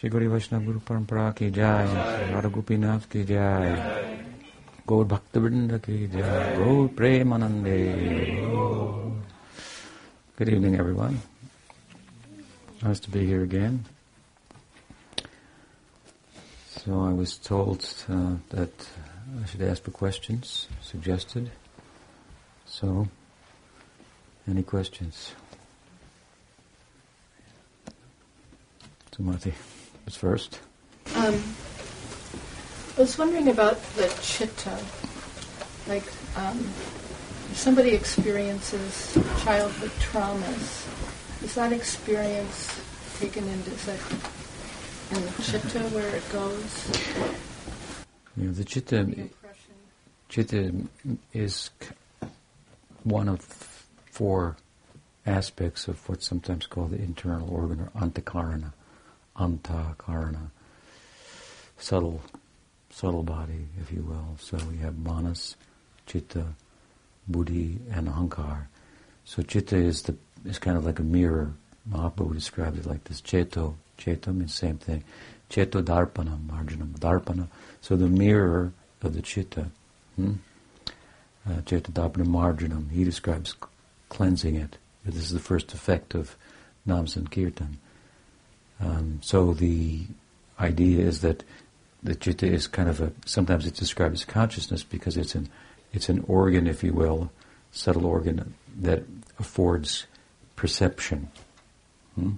श्री गौरी वैष्णव गुरु परंपरा की जय राधा गोपीनाथ की जय गौर भक्त वृंद की जय गौर प्रेमानंदे Good evening, everyone. Nice to be here again. So I was told uh, that I should ask for questions, suggested. So, any questions? Sumati was first. Um, I was wondering about the chitta. Like, um, if somebody experiences childhood traumas, is that experience taken into that in the chitta where it goes? You know, the chitta, The chitta is one of four aspects of what's sometimes called the internal organ or antakarana. Antakarana. Subtle, subtle body, if you will. So we have manas, chitta, buddhi, and ahankar. So chitta is the is kind of like a mirror. Mahaprabhu described it like this. Cheto, cheto means same thing. Cheto darpana, marjanam, darpana. So the mirror of the chitta. Hmm? Uh, marjanam. He describes cleansing it. This is the first effect of Nam Sankirtan. Um, so the idea is that the chitta is kind of a, sometimes it's described as consciousness because it's an, it's an organ, if you will, subtle organ that affords perception. Hmm?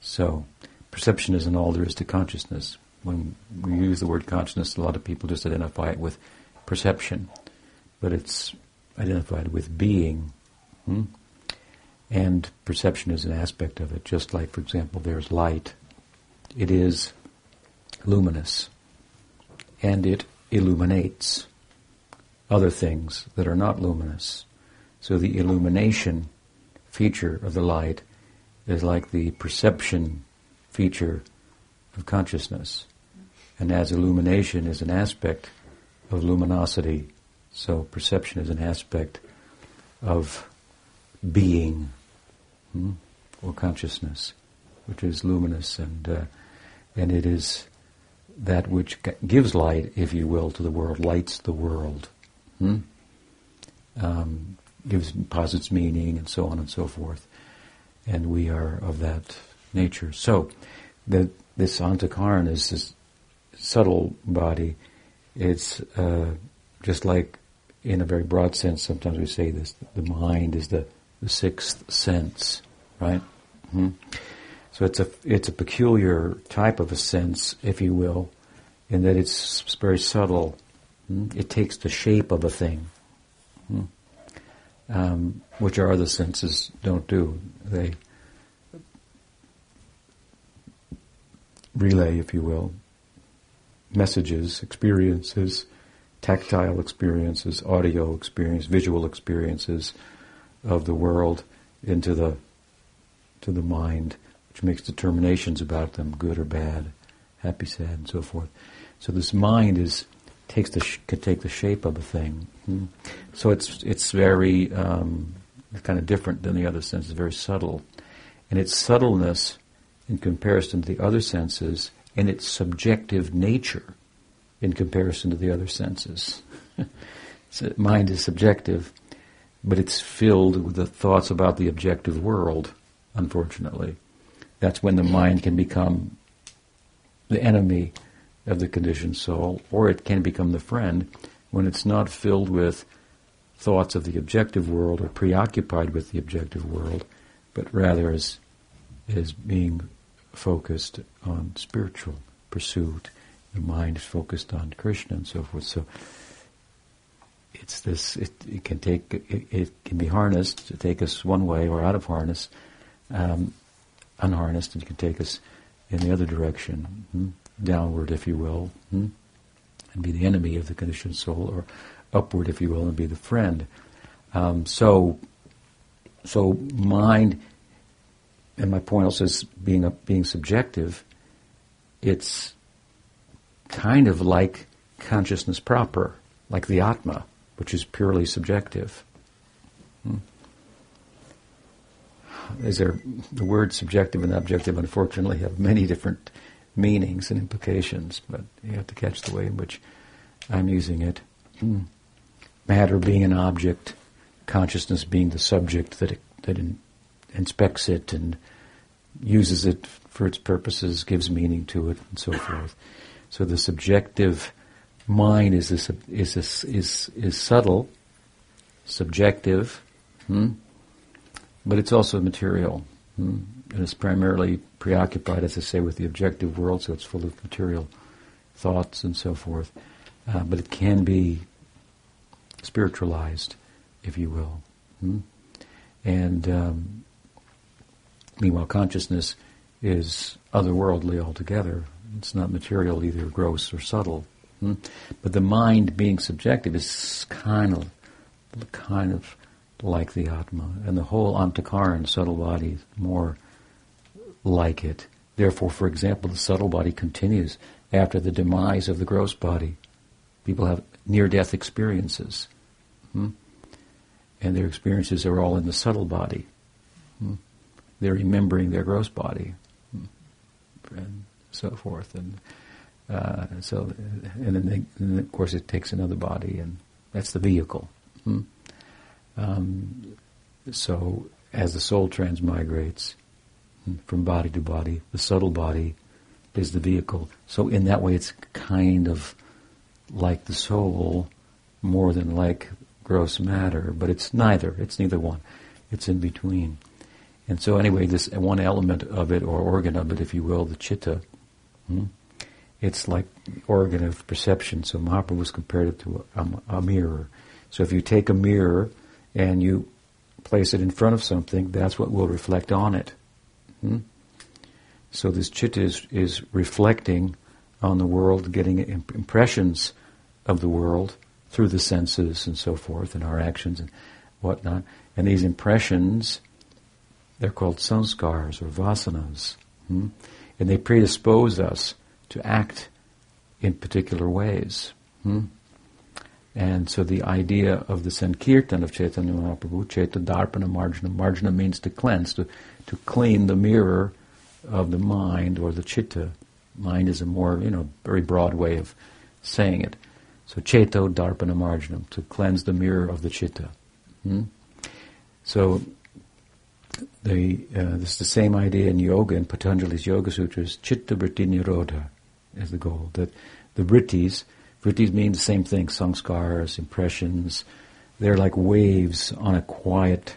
So, perception isn't all there is to consciousness. When we use the word consciousness, a lot of people just identify it with perception, but it's identified with being. Hmm? And perception is an aspect of it, just like, for example, there's light. It is luminous, and it illuminates other things that are not luminous. So the illumination feature of the light is like the perception feature of consciousness. And as illumination is an aspect of luminosity, so perception is an aspect of being hmm, or consciousness, which is luminous, and uh, and it is that which gives light, if you will, to the world, lights the world, hmm? um, gives posits meaning, and so on and so forth. And we are of that nature. So, the, this antakaran is this subtle body. It's uh, just like, in a very broad sense, sometimes we say this: the mind is the, the sixth sense, right? Hmm? So it's a it's a peculiar type of a sense, if you will, in that it's very subtle. Hmm? It takes the shape of a thing, hmm? um, which our other senses don't do. They relay, if you will, messages, experiences, tactile experiences, audio experience, visual experiences of the world into the to the mind, which makes determinations about them, good or bad, happy, sad, and so forth. So this mind is takes the can take the shape of a thing. Hmm. So it's it's very um, kind of different than the other senses, very subtle, and its subtleness in comparison to the other senses, and its subjective nature in comparison to the other senses. so mind is subjective, but it's filled with the thoughts about the objective world. Unfortunately, that's when the mind can become the enemy of the conditioned soul, or it can become the friend when it's not filled with thoughts of the objective world or preoccupied with the objective world, but rather is, is being focused on spiritual pursuit. The mind is focused on Krishna and so forth. So it's this. It, it can take. It, it, can be harnessed to take us one way or out of harness, um, unharnessed, and it can take us in the other direction, hmm? downward, if you will, hmm? and be the enemy of the conditioned soul, or upward, if you will, and be the friend. Um, so, so mind, and my point also is being a, being subjective. It's kind of like consciousness proper, like the Atma, which is purely subjective. Hmm. these the words subjective and objective. Unfortunately, have many different meanings and implications, but you have to catch the way in which I'm using it. Hmm. Matter being an object, consciousness being the subject that it, that in, inspects it and uses it for its purposes, gives meaning to it, and so forth. So the subjective mind is is is is, is subtle, subjective, hmm? but it's also material. Hmm? And it's primarily preoccupied, as I say, with the objective world, so it's full of material thoughts and so forth. Uh, but it can be spiritualized, if you will. Hmm? And um, meanwhile, consciousness is otherworldly altogether. It's not material, either gross or subtle. Hmm? But the mind being subjective is kind of, kind of like the Atma, and the whole Antakaran, subtle body, is more like it. Therefore, for example, the subtle body continues after the demise of the gross body. People have near-death experiences, hmm? and their experiences are all in the subtle body. Hmm? They're remembering their gross body, hmm? and so forth, and uh, so, and then, they, and then, of course, it takes another body, and that's the vehicle. Hmm? Um, so, as the soul transmigrates from body to body, the subtle body is the vehicle. So, in that way, it's kind of like the soul more than like gross matter, but it's neither. It's neither one. It's in between. And so, anyway, this one element of it, or organ of it, if you will, the chitta. Hmm? It's like the organ of perception. So Mahaprabhu was compared it to a, a, mirror. So if you take a mirror and you place it in front of something, that's what will reflect on it. Hmm? So this chitta is, is reflecting on the world, getting impressions of the world through the senses and so forth, and our actions and whatnot. And these impressions, they're called sanskars or vasanas. Hmm? And they predispose us to act in particular ways. Hmm? And so the idea of the Sankirtan of Chaitanya Mahaprabhu, Chaita Darpana Marjana, Marjana means to cleanse, to, to clean the mirror of the mind or the chitta. Mind is a more, you know, very broad way of saying it. So Chaito Darpana Marjanam, to cleanse the mirror of the chitta. Hmm? So the, uh, this is the same idea in yoga, in Patanjali's Yoga Sutras, Chitta Vritti Nirodha is the goal. That the vrittis, vrittis mean the same thing, samskars, impressions, they're like waves on a quiet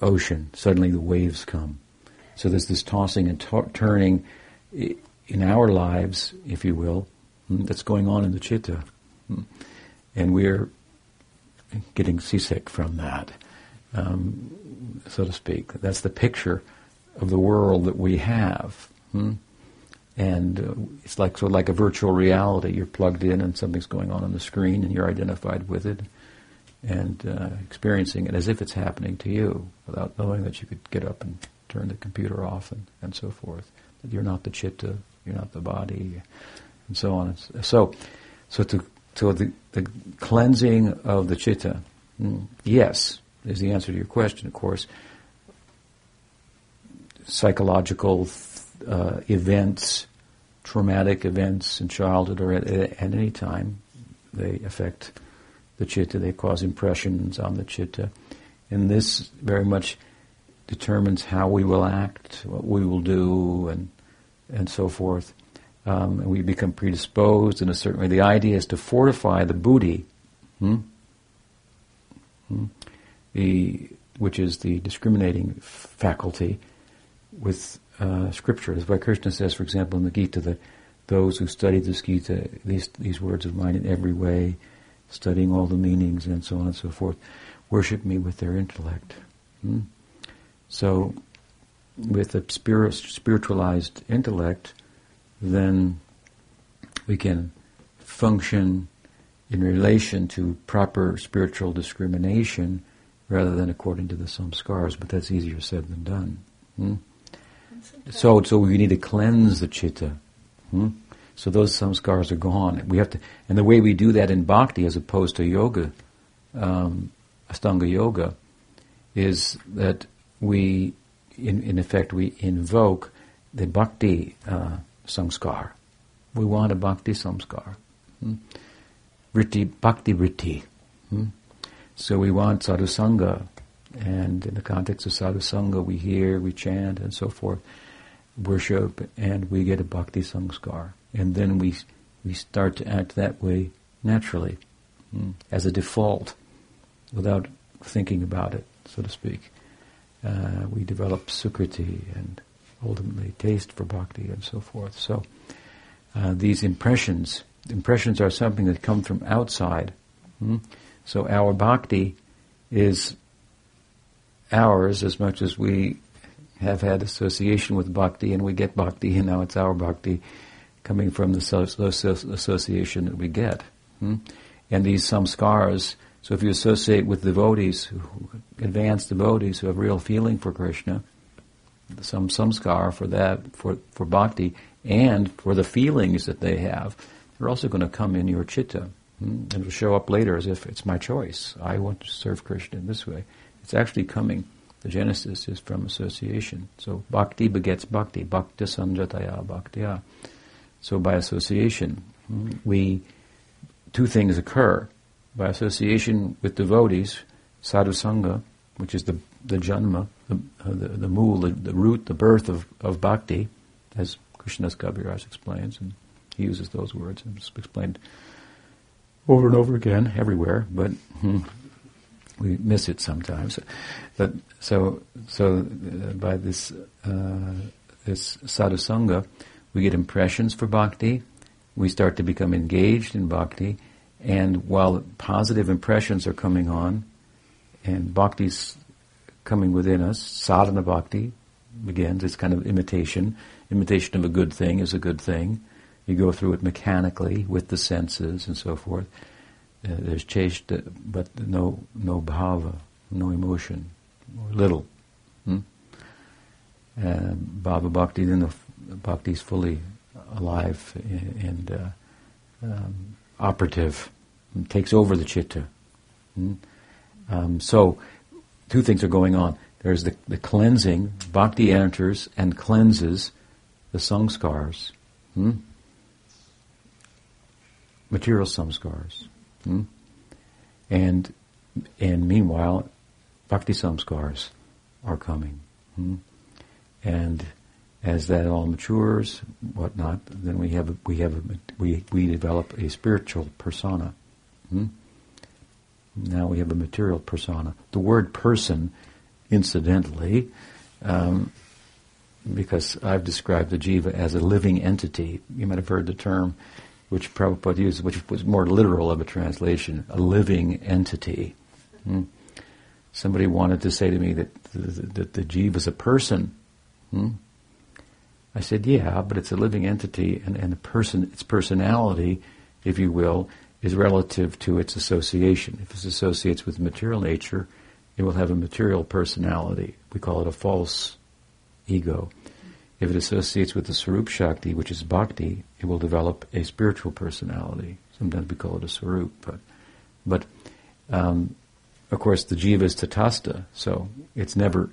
ocean. Suddenly the waves come. So there's this tossing and turning in our lives, if you will, hmm, that's going on in the chitta. Hmm. And we're getting seasick from that, um, so to speak. That's the picture of the world that we have. Hmm? And uh, it's like sort of like a virtual reality. You're plugged in, and something's going on on the screen, and you're identified with it, and uh, experiencing it as if it's happening to you, without knowing that you could get up and turn the computer off and, and so forth. That you're not the chitta, you're not the body, and so on. So, so to so the, the cleansing of the chitta, mm, yes, is the answer to your question. Of course, psychological uh, events, traumatic events in childhood or at, at, any time, they affect the chitta, they cause impressions on the chitta. And this very much determines how we will act, what we will do, and, and so forth. Um, and we become predisposed in a certain way. The idea is to fortify the buddhi, hmm? Hmm? The, which is the discriminating faculty, with uh, scripture. As Krishna says, for example, in the Gita, that those who study this Gita, these, these words of mine in every way, studying all the meanings and so on and so forth, worship me with their intellect. Hmm? So, with a spirit, spiritualized intellect, then we can function in relation to proper spiritual discrimination rather than according to the samskars, but that's easier said than done. Hmm? So, so we need to cleanse the chitta. Hmm? So those samskars are gone. We have to, and the way we do that in bhakti, as opposed to yoga, um, Astanga yoga, is that we, in, in effect, we invoke the bhakti uh, samskar. We want a bhakti samskar. Hmm? Vritti, bhakti. Hmm? So we want sadhusanga, and in the context of sadhusanga, we hear, we chant, and so forth, worship, and we get a bhakti samskar. And then we, we start to act that way naturally, hmm? as a default, without thinking about it, so to speak. Uh, we develop sukriti and ultimately taste for bhakti and so forth. So uh, these impressions, impressions are something that come from outside. Hmm? So our bhakti is ours as much as we have had association with bhakti and we get bhakti and now it's our bhakti coming from the association that we get. Hmm? And these samskars, so if you associate with devotees, advanced devotees who have real feeling for Krishna, some samskar for that, for, for bhakti, and for the feelings that they have, they're also going to come in your chitta. Hmm? And it'll show up later as if it's my choice. I want to serve Krishna in this way. It's actually coming. The genesis is from association. So bhakti begets bhakti. Bhakti sanjataya bhaktiya. So by association, hmm, we, two things occur. By association with devotees, sadhu sangha, which is the, the janma, the, uh, the, the mool, the, the, root, the birth of, of bhakti, as Krishnadas Kaviraj explains, and he uses those words, and explained over and over again, everywhere, but hmm, we miss it sometimes. But so, so uh, by this uh, this sadhusanga, we get impressions for bhakti. We start to become engaged in bhakti, and while positive impressions are coming on, and bhakti's coming within us, sadhana bhakti begins. It's kind of imitation. Imitation of a good thing is a good thing. You go through it mechanically with the senses and so forth. Uh, there's chest, but no no bhava, no emotion, or little. Hmm? Uh, bhava bhakti, then the bhakti is fully alive and uh, um, operative, and takes over the chitta. Hmm? Um, so, two things are going on. There's the, the cleansing. Bhakti enters and cleanses the samskars. Hmm? Material samskars. Hmm? And and meanwhile, bhakti samskars are coming. Hmm? And as that all matures, whatnot, then we have a, we have a, we we develop a spiritual persona. Hmm? Now we have a material persona. The word person, incidentally, um, because I've described the jiva as a living entity. You might have heard the term which Prabhupada used, which was more literal of a translation, a living entity. Hmm? Somebody wanted to say to me that the, that the jiva is a person. Hmm? I said, yeah, but it's a living entity, and, and the person, its personality, if you will, is relative to its association. If it associates with material nature, it will have a material personality. We call it a false ego. If it associates with the Swarup Shakti, which is bhakti, it will develop a spiritual personality. Sometimes we call it a Swarup, but, but um, of course the jiva is tatastha, so it's never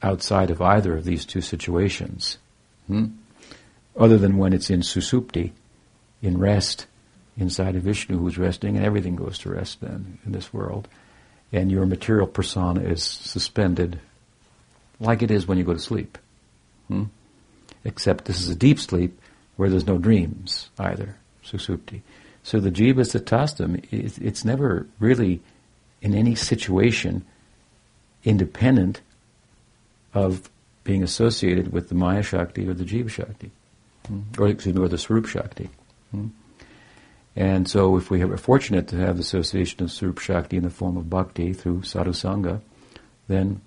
outside of either of these two situations. Hmm? Other than when it's in susupti, in rest, inside of Vishnu who's resting, and everything goes to rest then in this world. And your material persona is suspended like it is when you go to sleep. Hmm? Except this is a deep sleep where there's no dreams either, susupti. So the jiva satastam, it's never really in any situation independent of being associated with the Maya Shakti or the Jiva Shakti, hmm? or excuse me, or the Swarup Shakti. Hmm? And so if we are fortunate to have the association of Swarup Shakti in the form of bhakti through sadhusanga, then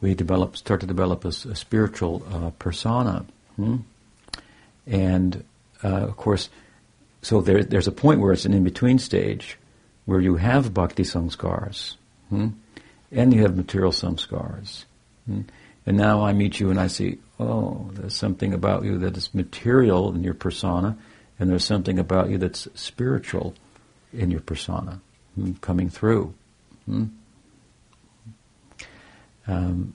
we develop, start to develop a, a spiritual uh, persona. Hmm? And uh, of course, so there, there's a point where it's an in-between stage where you have bhakti samskars hmm? and you have material samskars. Hmm? And now I meet you and I see, oh, there's something about you that is material in your persona, and there's something about you that's spiritual in your persona hmm, coming through. Um,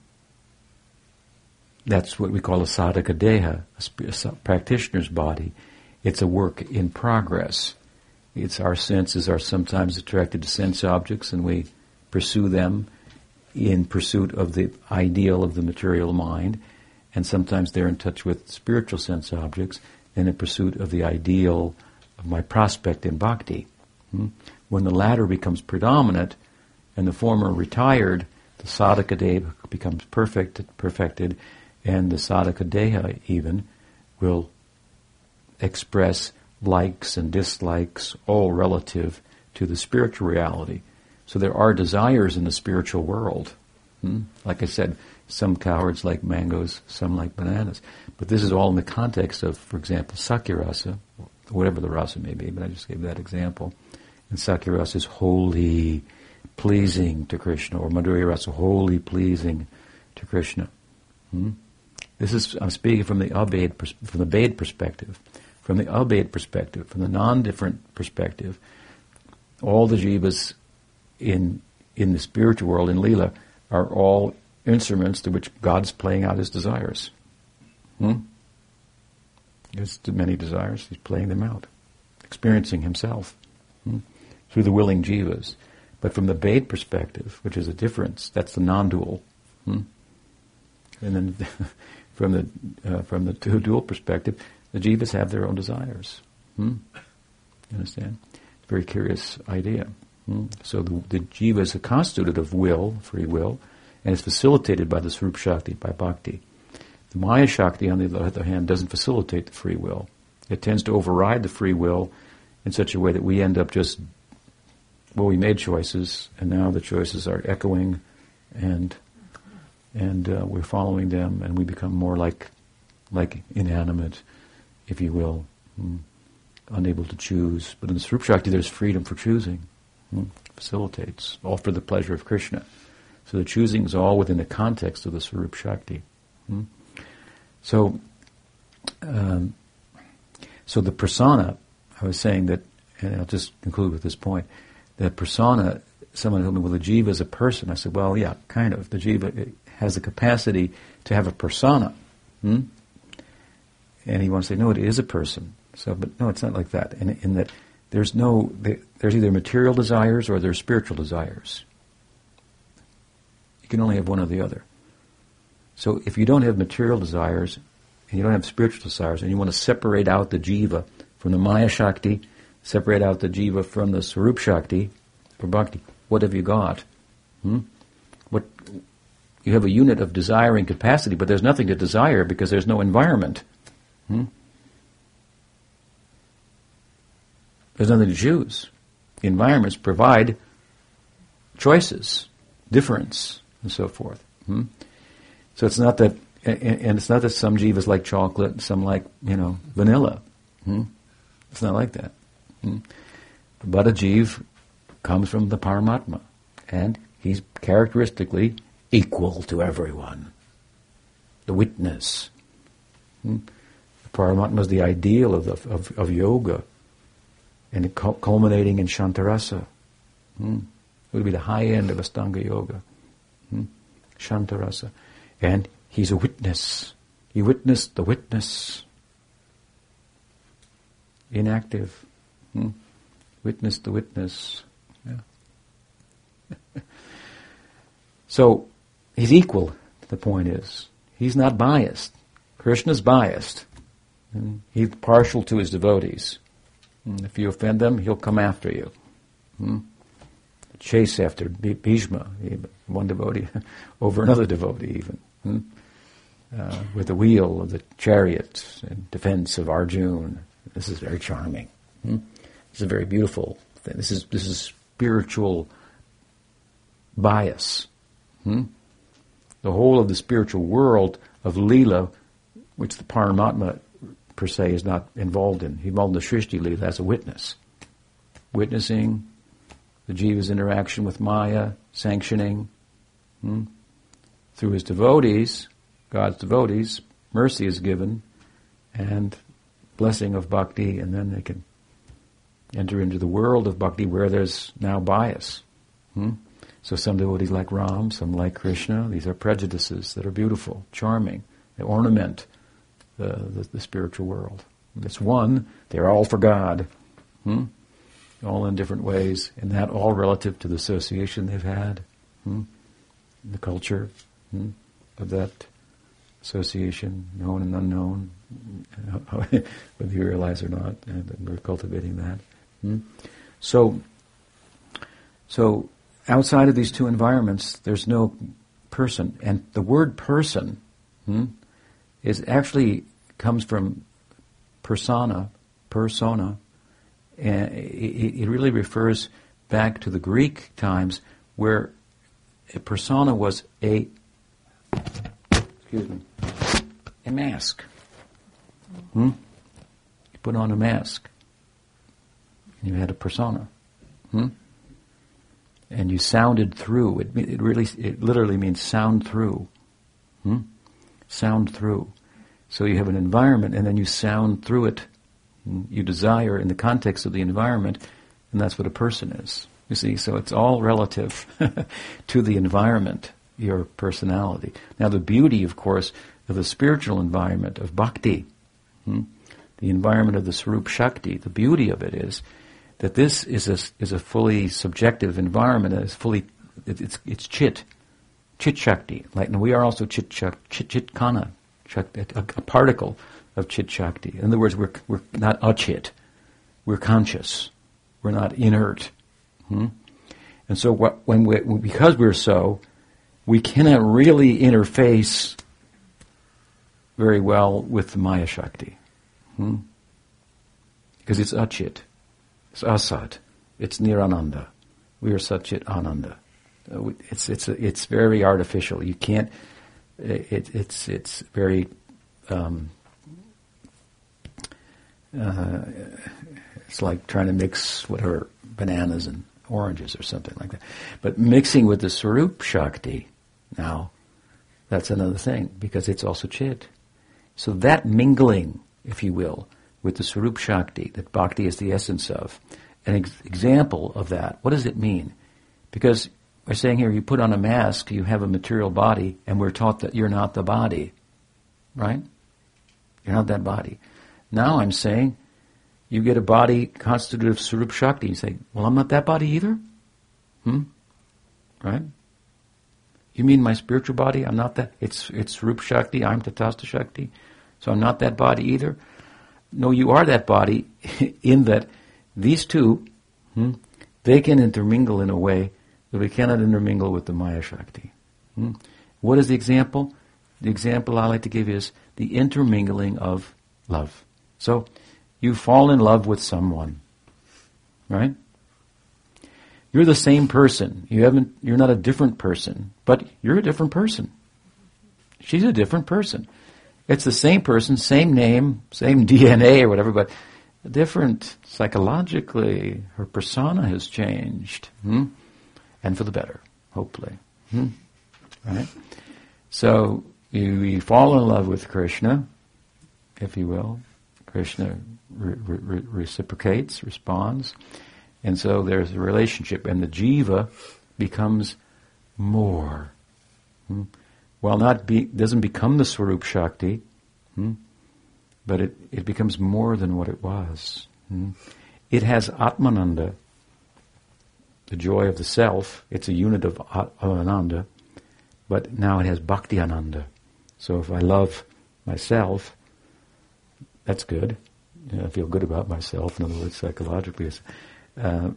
that's what we call a sadhaka deha, a, a practitioner's body. It's a work in progress. It's our senses are sometimes attracted to sense objects and we pursue them in pursuit of the ideal of the material mind. And sometimes they're in touch with spiritual sense objects and in pursuit of the ideal of my prospect in bhakti. Hmm? When the latter becomes predominant and the former retired, the sadhaka deha becomes perfect, perfected, and the sadhaka deha even will express likes and dislikes, all relative to the spiritual reality. So there are desires in the spiritual world. Hmm? Like I said, some cowards like mangoes, some like bananas. But this is all in the context of, for example, Sakyarasa, whatever the rasa may be, but I just gave that example. And Sakyarasa is wholly pleasing to Krishna, or Madhurya Rasa, wholly pleasing to Krishna. Hmm? This is, I'm speaking from the Abhed, from the Bhed perspective. From the Abhed perspective, from the non-different perspective, all the jivas in, in the spiritual world, in Leela, are all instruments to which God's playing out his desires. Hmm? There's many desires, he's playing them out, experiencing himself hmm? through the willing jivas. But from the Bhed perspective, which is a difference, that's the non-dual. Hmm? And then from the uh, from the dual perspective, the jivas have their own desires. Hmm? You understand? Very curious idea. Hmm? So the, the jiva is a constituted of will, free will, and is facilitated by the Swarup Shakti, by bhakti. The Maya Shakti, on the other hand, doesn't facilitate the free will. It tends to override the free will in such a way that we end up just, well, we made choices, and now the choices are echoing, and and uh, we're following them, and we become more like like inanimate, if you will, mm, unable to choose. But in the Swarup Shakti, there's freedom for choosing. Mm, facilitates all for the pleasure of Krishna. So the choosing is all within the context of the Swarup Shakti. Mm. So, um, so the persona, I was saying that, and I'll just conclude with this point, that persona, someone told me, well, the jiva is a person. I said, well, yeah, kind of. The jiva has the capacity to have a persona. Hmm? And he wants to say, no, it is a person. So, but no, it's not like that. In, in that there's no, there's either material desires or there's spiritual desires. You can only have one or the other. So if you don't have material desires and you don't have spiritual desires and you want to separate out the jiva from the Maya Shakti, separate out the jiva from the Swarup Shakti, for bhakti, what have you got? Hmm? What you have a unit of desiring capacity, but there's nothing to desire because there's no environment. Hmm? There's nothing to choose. The environments provide choices, difference, and so forth. Hmm? So it's not that, and it's not that some jivas like chocolate, some like, you know, vanilla. Hmm? It's not like that. Hmm? But a comes from the Paramatma, and he's characteristically equal to everyone. The witness. Hmm? The Paramatma is the ideal of, the, of, of yoga, and culminating in Shantarasa. Hmm? It would be the high end of Astanga Yoga. Shantarasa. And he's a witness. He witnessed the witness. Inactive. Hmm? Witnessed the witness. Yeah. so he's equal, the point is. He's not biased. Krishna's biased. Hmm? He's partial to his devotees. Hmm? if you offend them, he'll come after you. Hmm? Chase after Bhishma, one devotee, over another devotee even hmm? uh, with the wheel of the chariot in defense of Arjuna. This is very charming. Hmm? Is a very beautiful thing. This is this is spiritual bias. Hmm? The whole of the spiritual world of Leela, which the Paramatma per se is not involved in. He's involved in the Srishti Leela as a witness. Witnessing the jiva's interaction with Maya, sanctioning. Hmm? through his devotees, God's devotees, mercy is given and blessing of bhakti, and then they can enter into the world of bhakti where there's now bias. Hmm? So some devotees like Ram, some like Krishna. These are prejudices that are beautiful, charming. They ornament the, the, the spiritual world. It's one. They're all for God. Hmm? All in different ways, and that all relative to the association they've had, hmm? the culture hmm? of that association, known and unknown, whether you realize or not, and we're cultivating that. Hmm? So, so outside of these two environments, there's no person, and the word person hmm, is actually comes from persona, persona, and it, it really refers back to the Greek times where a persona was a excuse me a mask. Hmm? You put on a mask. And you had a persona. Hmm? And you sounded through. It, it really, it literally means sound through. Hmm? Sound through. So you have an environment and then you sound through it. You desire in the context of the environment, and that's what a person is. You see, so it's all relative to the environment, your personality. Now the beauty, of course, of the spiritual environment of bhakti, hmm, the environment of the Swarup Shakti, the beauty of it is that this is a, is a fully subjective environment. It's fully, it's, it's chit, chit Shakti. Like, and we are also chit, chit, chit kana, a, a particle of chit Shakti. In other words, we're, we're not achit. We're conscious. We're not inert. Hmm? And so what, when we, because we're so, we cannot really interface very well with the Maya Shakti. Hmm? Because it's Achit, it's Asat, it's Nirananda. We are Satchit Ananda. Uh, it's, it's, it's very artificial. You can't, it, it's, it's very, um, uh, it's like trying to mix whatever bananas and oranges or something like that. But mixing with the Swarup Shakti, now, that's another thing because it's also Chit. So that mingling, if you will, with the Swarup Shakti, that Bhakti is the essence of, an ex- example of that, what does it mean? Because we're saying here, you put on a mask, you have a material body, and we're taught that you're not the body. Right? You're not that body. Now I'm saying, you get a body constituted of Swarup Shakti. You say, well, I'm not that body either? Hmm? Right? You mean my spiritual body? I'm not that. It's, it's Swarup Shakti. I'm Tatastha Shakti. So I'm not that body either. No, you are that body in that these two, hmm, they can intermingle in a way that we cannot intermingle with the Maya Shakti. Hmm? What is the example? The example I like to give is the intermingling of love. So you fall in love with someone, right? You're the same person. You haven't, you're not a different person, but you're a different person. She's a different person. It's the same person, same name, same DNA or whatever, but different psychologically. Her persona has changed, hmm? and for the better, hopefully. Hmm? Right? So you, you, fall in love with Krishna, if you will. Krishna re- re- reciprocates, responds, and so there's a relationship, and the jiva becomes more. Hmm? While not be, doesn't become the Swarup Shakti, hmm, but it, it becomes more than what it was. Hmm. It has Atmananda, the joy of the self. It's a unit of Ananda, but now it has Bhakti Ananda. So if I love myself, that's good. You know, I feel good about myself. In other words, psychologically, uh,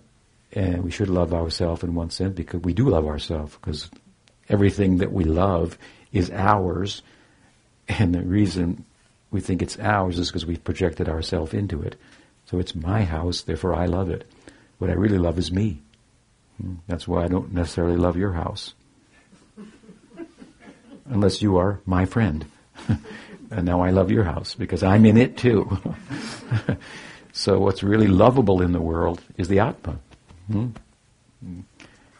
and we should love ourselves in one sense because we do love ourselves because everything that we love is ours, and the reason we think it's ours is because we've projected ourselves into it. So it's my house, therefore I love it. What I really love is me. Hmm. That's why I don't necessarily love your house. Unless you are my friend. and now I love your house because I'm in it too. so what's really lovable in the world is the Atma. Hmm?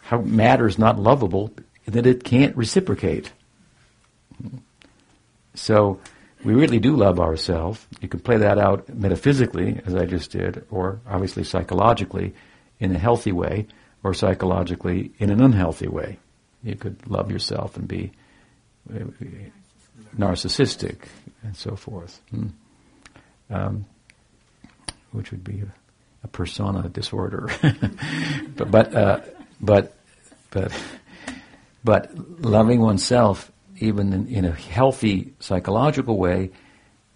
How matter is not lovable that it can't reciprocate. So we really do love ourselves. You can play that out metaphysically, as I just did, or obviously psychologically in a healthy way, or psychologically in an unhealthy way. You could love yourself and be uh, narcissistic and so forth, hmm. um, which would be a, a persona disorder. but but uh, but but but loving oneself, even in, in, a healthy psychological way,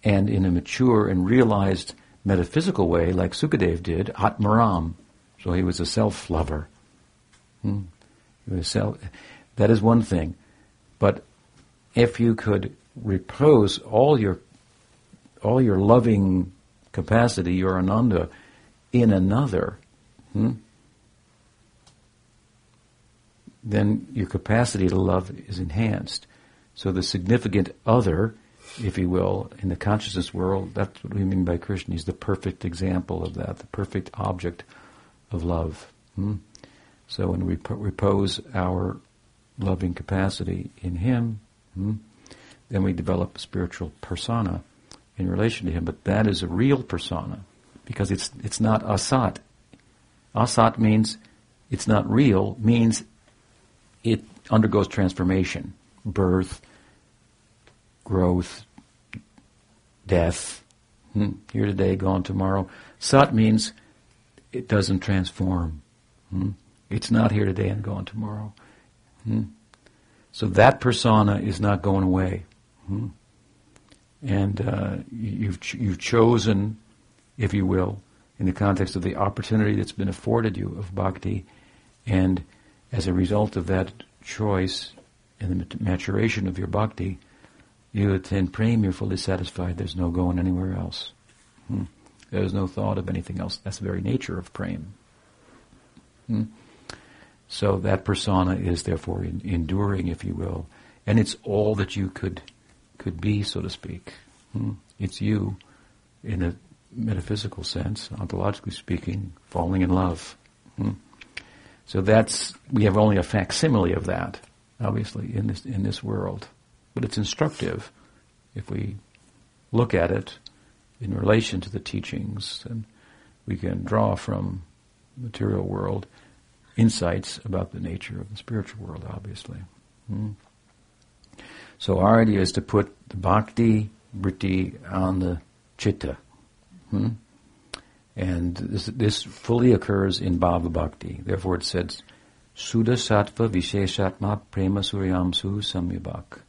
and in a mature and realized metaphysical way, like Sukadev did, Atmaram. So he was a self lover. Hmm. He was self. That is one thing, but if you could repose all your all your loving capacity, your ananda, in another, hmm, then your capacity to love is enhanced. So the significant other, if you will, in the consciousness world, that's what we mean by Krishna. He's the perfect example of that, the perfect object of love. Hmm? So when we repose our loving capacity in Him, hmm, then we develop a spiritual persona in relation to Him. But that is a real persona because it's it's not asat. Asat means it's not real. Means it undergoes transformation, birth, growth, death. Hmm, here today, gone tomorrow. Sat means it doesn't transform. Hmm? It's not here today and gone tomorrow. Hmm? So that persona is not going away. And uh, you've, ch- you've chosen, if you will, in the context of the opportunity that's been afforded you of bhakti, and as a result of that choice and the maturation of your bhakti, you attend prem, you're fully satisfied, there's no going anywhere else. Hmm. There's no thought of anything else. That's the very nature of prem. Hmm. So that persona is therefore in, enduring, if you will, and it's all that you could could be, so to speak. Hmm. It's you, in a metaphysical sense, ontologically speaking, falling in love. So that's we have only a facsimile of that, obviously, in this in this world, but it's instructive if we look at it in relation to the teachings, and we can draw from material world insights about the nature of the spiritual world, obviously. Hmm. So our idea is to put the bhakti vritti on the chitta. Hmm? And this, this fully occurs in bhava bhakti. Therefore it says, Sudha sattva visheshatma prema suryamsu samyabhak.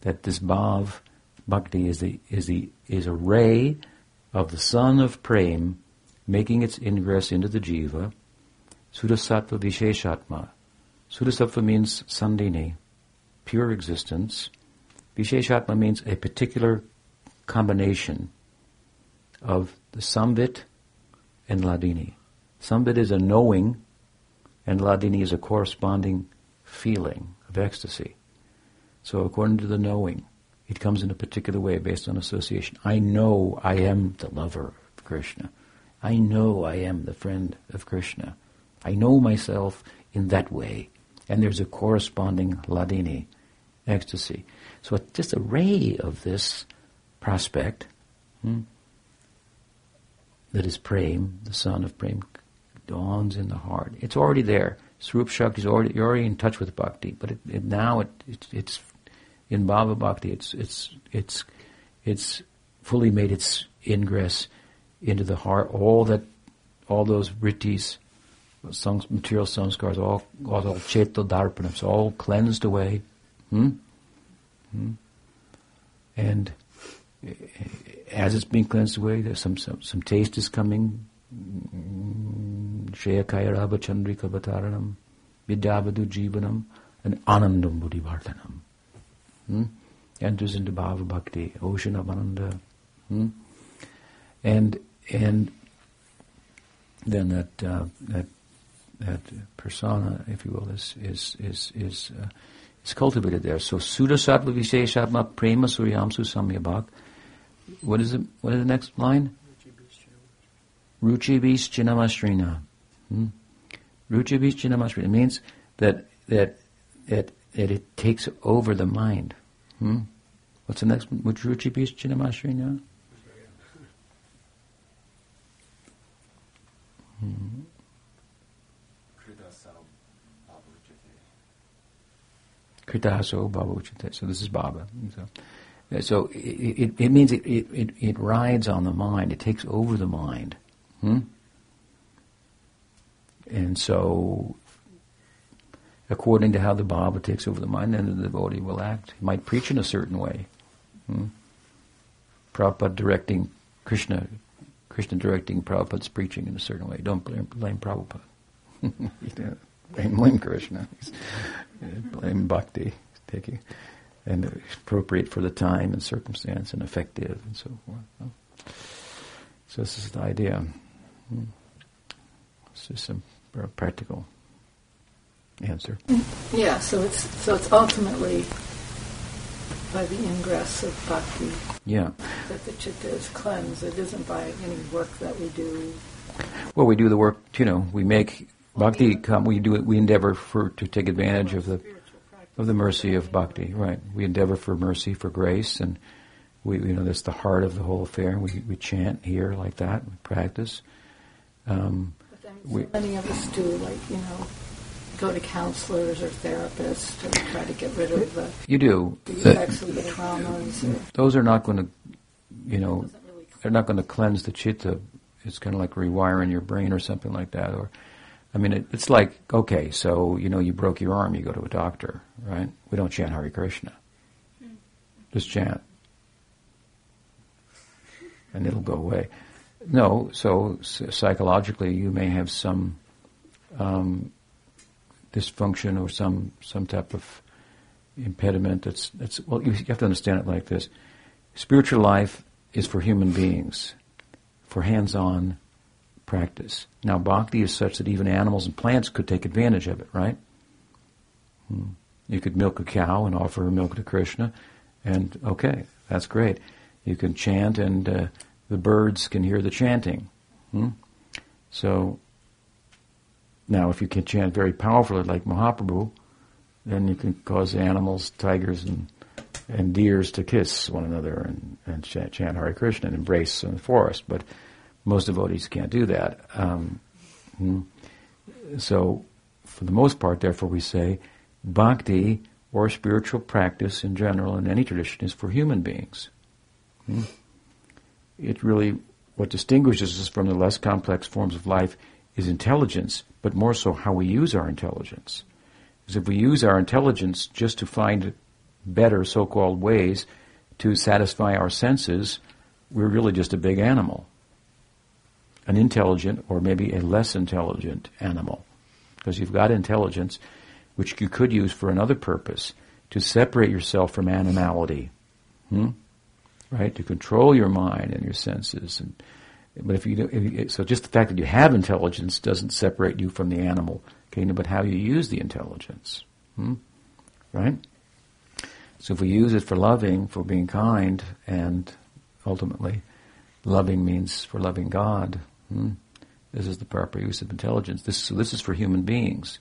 That this bhav bhakti is the, is the, is a ray of the sun of prem making its ingress into the jiva Sudasattva Visheshatma. Sudasattva means Sandini, pure existence. Visheshatma means a particular combination of the Samvit and Ladini. Samvit is a knowing, and Ladini is a corresponding feeling of ecstasy. So according to the knowing, it comes in a particular way based on association. I know I am the lover of Krishna. I know I am the friend of Krishna. I know myself in that way. And there's a corresponding Ladini, ecstasy. So just a ray of this prospect hmm, that is Prem, the sun of Prem, dawns in the heart. It's already there. Swarup Shakti is already, you're already in touch with Bhakti, but it, it, now it, it, it's in Bhava Bhakti, it's, it's, it's, it's fully made its ingress into the heart. All that, all those vrittis, songs, material samskars, all, all, all cheto darpanams, all cleansed away. Hmm? Hmm? And as it's being cleansed away, there's some, some, some taste is coming. Shreya Kayarabha Chandrika Vitaranam, Vidyavadu Jivanam, and Anandam Buddhivartanam. Hmm? Enters into Bhava Bhakti, ocean of Ananda. Hmm? And, and then that, uh, that that persona, if you will, is is is is, uh, is cultivated there. So Sudha Sattva Visheshatma Prema Suryamsu Samyabhak what is it? What is the next line? Ruchi bis chinamastrina. Hmm? Ruchi bis chinamastrina means that that that that it takes over the mind. Hmm? What's the next? Which ruchi bis chinamastrina? Hmm. Kritaso Bhava Uchate. So this is Bhava. So, so it, it, it means it, it, it, rides on the mind. It takes over the mind. Hmm? And so, according to how the Bhava takes over the mind, then the devotee will act. He might preach in a certain way. Hmm? Prabhupada directing Krishna, Krishna directing Prabhupada's preaching in a certain way. Don't blame, blame Prabhupada. blame, blame Krishna. blame Bhakti. Taking and appropriate for the time and circumstance and effective and so forth. So this is the idea. It's just a practical answer. Yeah, so it's so it's ultimately by the ingress of bhakti. Yeah. That the chitta is cleansed. It isn't by any work that we do. Well, we do the work. You know, we make bhakti come. We do it. We endeavor for to take advantage of the of the mercy of bhakti. Right. We endeavor for mercy, for grace, and we you know that's the heart of the whole affair. We we chant here like that. We practice. Um, but then so we, many of us do like you know go to counselors or therapists to try to get rid of the you do the effects of the traumas. Those are not going to, you know, really they're not going to cleanse the chitta. It's kind of like rewiring your brain or something like that. Or, I mean, it, it's like okay, so you know, you broke your arm, you go to a doctor, right? We don't chant Hare Krishna. Just chant, and it'll go away. No, so psychologically, you may have some um, dysfunction or some some type of impediment that's that's well you have to understand it like this spiritual life is for human beings for hands-on practice now bhakti is such that even animals and plants could take advantage of it right hmm. you could milk a cow and offer her milk to krishna and okay that's great you can chant and uh, the birds can hear the chanting hmm. so now, if you can chant very powerfully like Mahaprabhu, then you can cause animals, tigers, and and deers to kiss one another and, and chant, chant Hare Krishna and embrace in the forest. But most devotees can't do that. Um, hmm. so, for the most part, therefore, we say bhakti or spiritual practice in general in any tradition is for human beings. Hmm. It really, what distinguishes us from the less complex forms of life is intelligence, but more so how we use our intelligence. Because if we use our intelligence just to find better so-called ways to satisfy our senses, we're really just a big animal. An intelligent or maybe a less intelligent animal. Because you've got intelligence, which you could use for another purpose, to separate yourself from animality. Hmm? Right? To control your mind and your senses and but if you, if you, so just the fact that you have intelligence doesn't separate you from the animal kingdom, but how you use the intelligence, hmm? right? So if we use it for loving, for being kind, and ultimately, loving means for loving God. Hmm? This is the proper use of intelligence. This, so this is for human beings.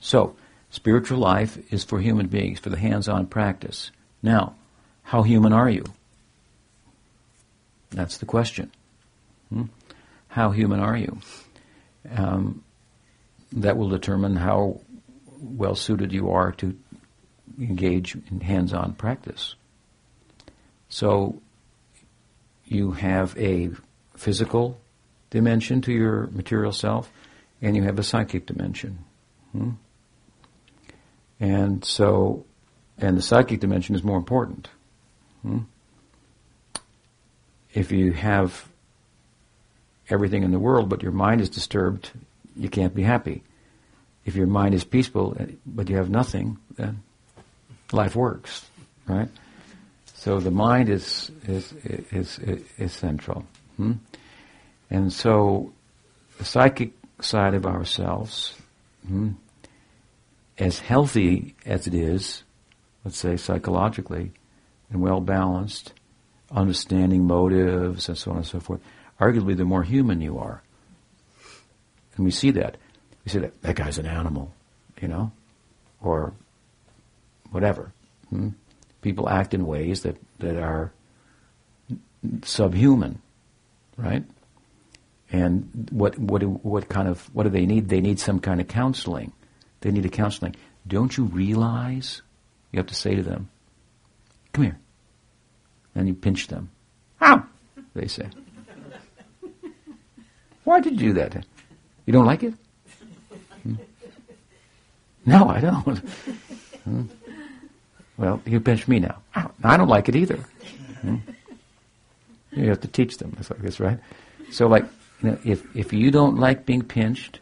So spiritual life is for human beings, for the hands-on practice. Now, how human are you? That's the question. Hmm? How human are you? Um, that will determine how well suited you are to engage in hands-on practice. So you have a physical dimension to your material self, and you have a psychic dimension. Hmm? And so, and the psychic dimension is more important. Hmm? If you have everything in the world, but your mind is disturbed, you can't be happy. If your mind is peaceful, but you have nothing, then life works, right? So the mind is is is is, is central, hmm? And so the psychic side of ourselves, hmm, as healthy as it is, let's say psychologically, and well balanced, understanding motives and so on and so forth arguably the more human you are. And we see that. We say that that guy's an animal, you know, or whatever. Hmm? People act in ways that, that are subhuman, right? And what what what kind of what do they need? They need some kind of counseling. They need a counseling. Don't you realize you have to say to them, come here. And you pinch them. How? They say. Why did you do that? You don't like it? Hmm? No, I don't. Hmm? Well, you pinch me now. I don't like it either. Hmm? You have to teach them. That's, I guess, right? So, like, you know, if if you don't like being pinched,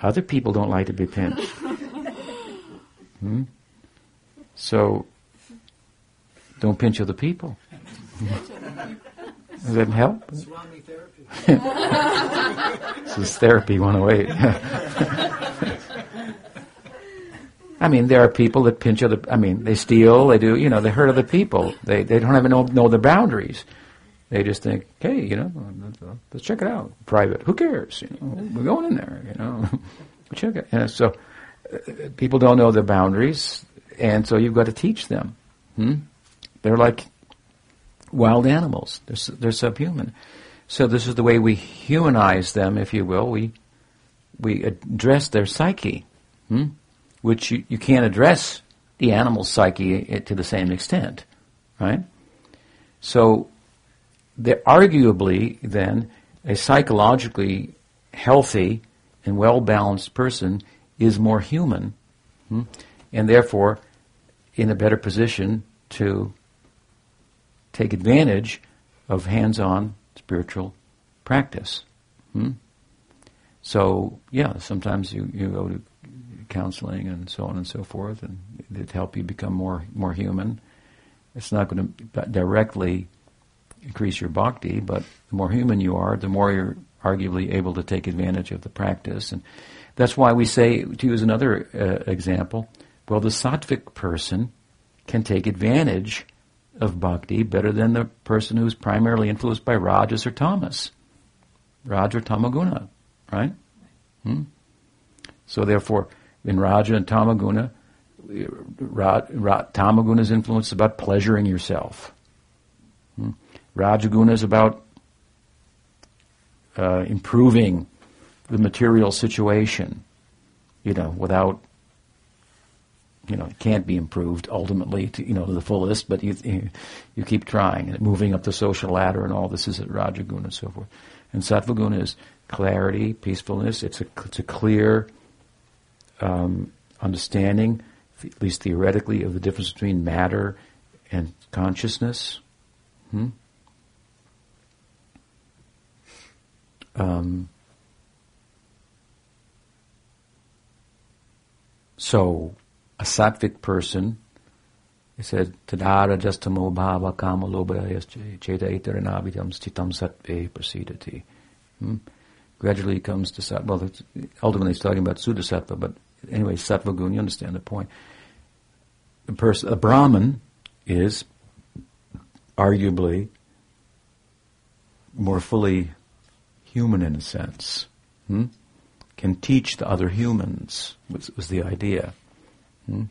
other people don't like to be pinched. Hmm? So, don't pinch other people. Does that help? Swami therapy. this is therapy 108. I mean, there are people that pinch other. I mean, they steal. They do. You know, they hurt other people. They they don't even know, know the boundaries. They just think, hey, you know, let's check it out. Private. Who cares? You know, we're going in there. You know, check it. And so uh, people don't know the boundaries, and so you've got to teach them. Hmm? They're like wild animals. They're, they're subhuman. So this is the way we humanize them, if you will. We we address their psyche, hmm? which you, you can't address the animal psyche to the same extent, right? So, they're arguably then a psychologically healthy and well balanced person is more human, hmm? and therefore in a better position to take advantage of hands on spiritual practice. Hmm? So, yeah, sometimes you, you go to counseling and so on and so forth, and it help you become more more human. It's not going to directly increase your bhakti, but the more human you are, the more you're arguably able to take advantage of the practice. And that's why we say, to use another uh, example, well, the sattvic person can take advantage of bhakti better than the person who's primarily influenced by rajas or tamas. Raja or tamaguna, right? Hmm? So therefore, in raja and tamaguna, ra, ra, tamaguna is influenced about pleasuring yourself. Rajaguna is about uh, improving the material situation, you know, without you know, it can't be improved ultimately to, you know, to the fullest, but you, you keep trying and moving up the social ladder and all this is at Rajaguna and so forth. And Sattvaguna is clarity, peacefulness. It's a, it's a clear um, understanding, at least theoretically, of the difference between matter and consciousness. Hmm? Um, so a sattvic person, he said, Tadara justamo bhava kama lobhayas cheta itaranabhitam stitam sattve prasidati. Hmm? Gradually comes to sattva. Well, ultimately he's talking about sudasattva, but anyway, sattva gun, you understand the point. A, person, a Brahman is arguably more fully human in a sense. Hmm? Can teach the other humans, was, was the idea hmm,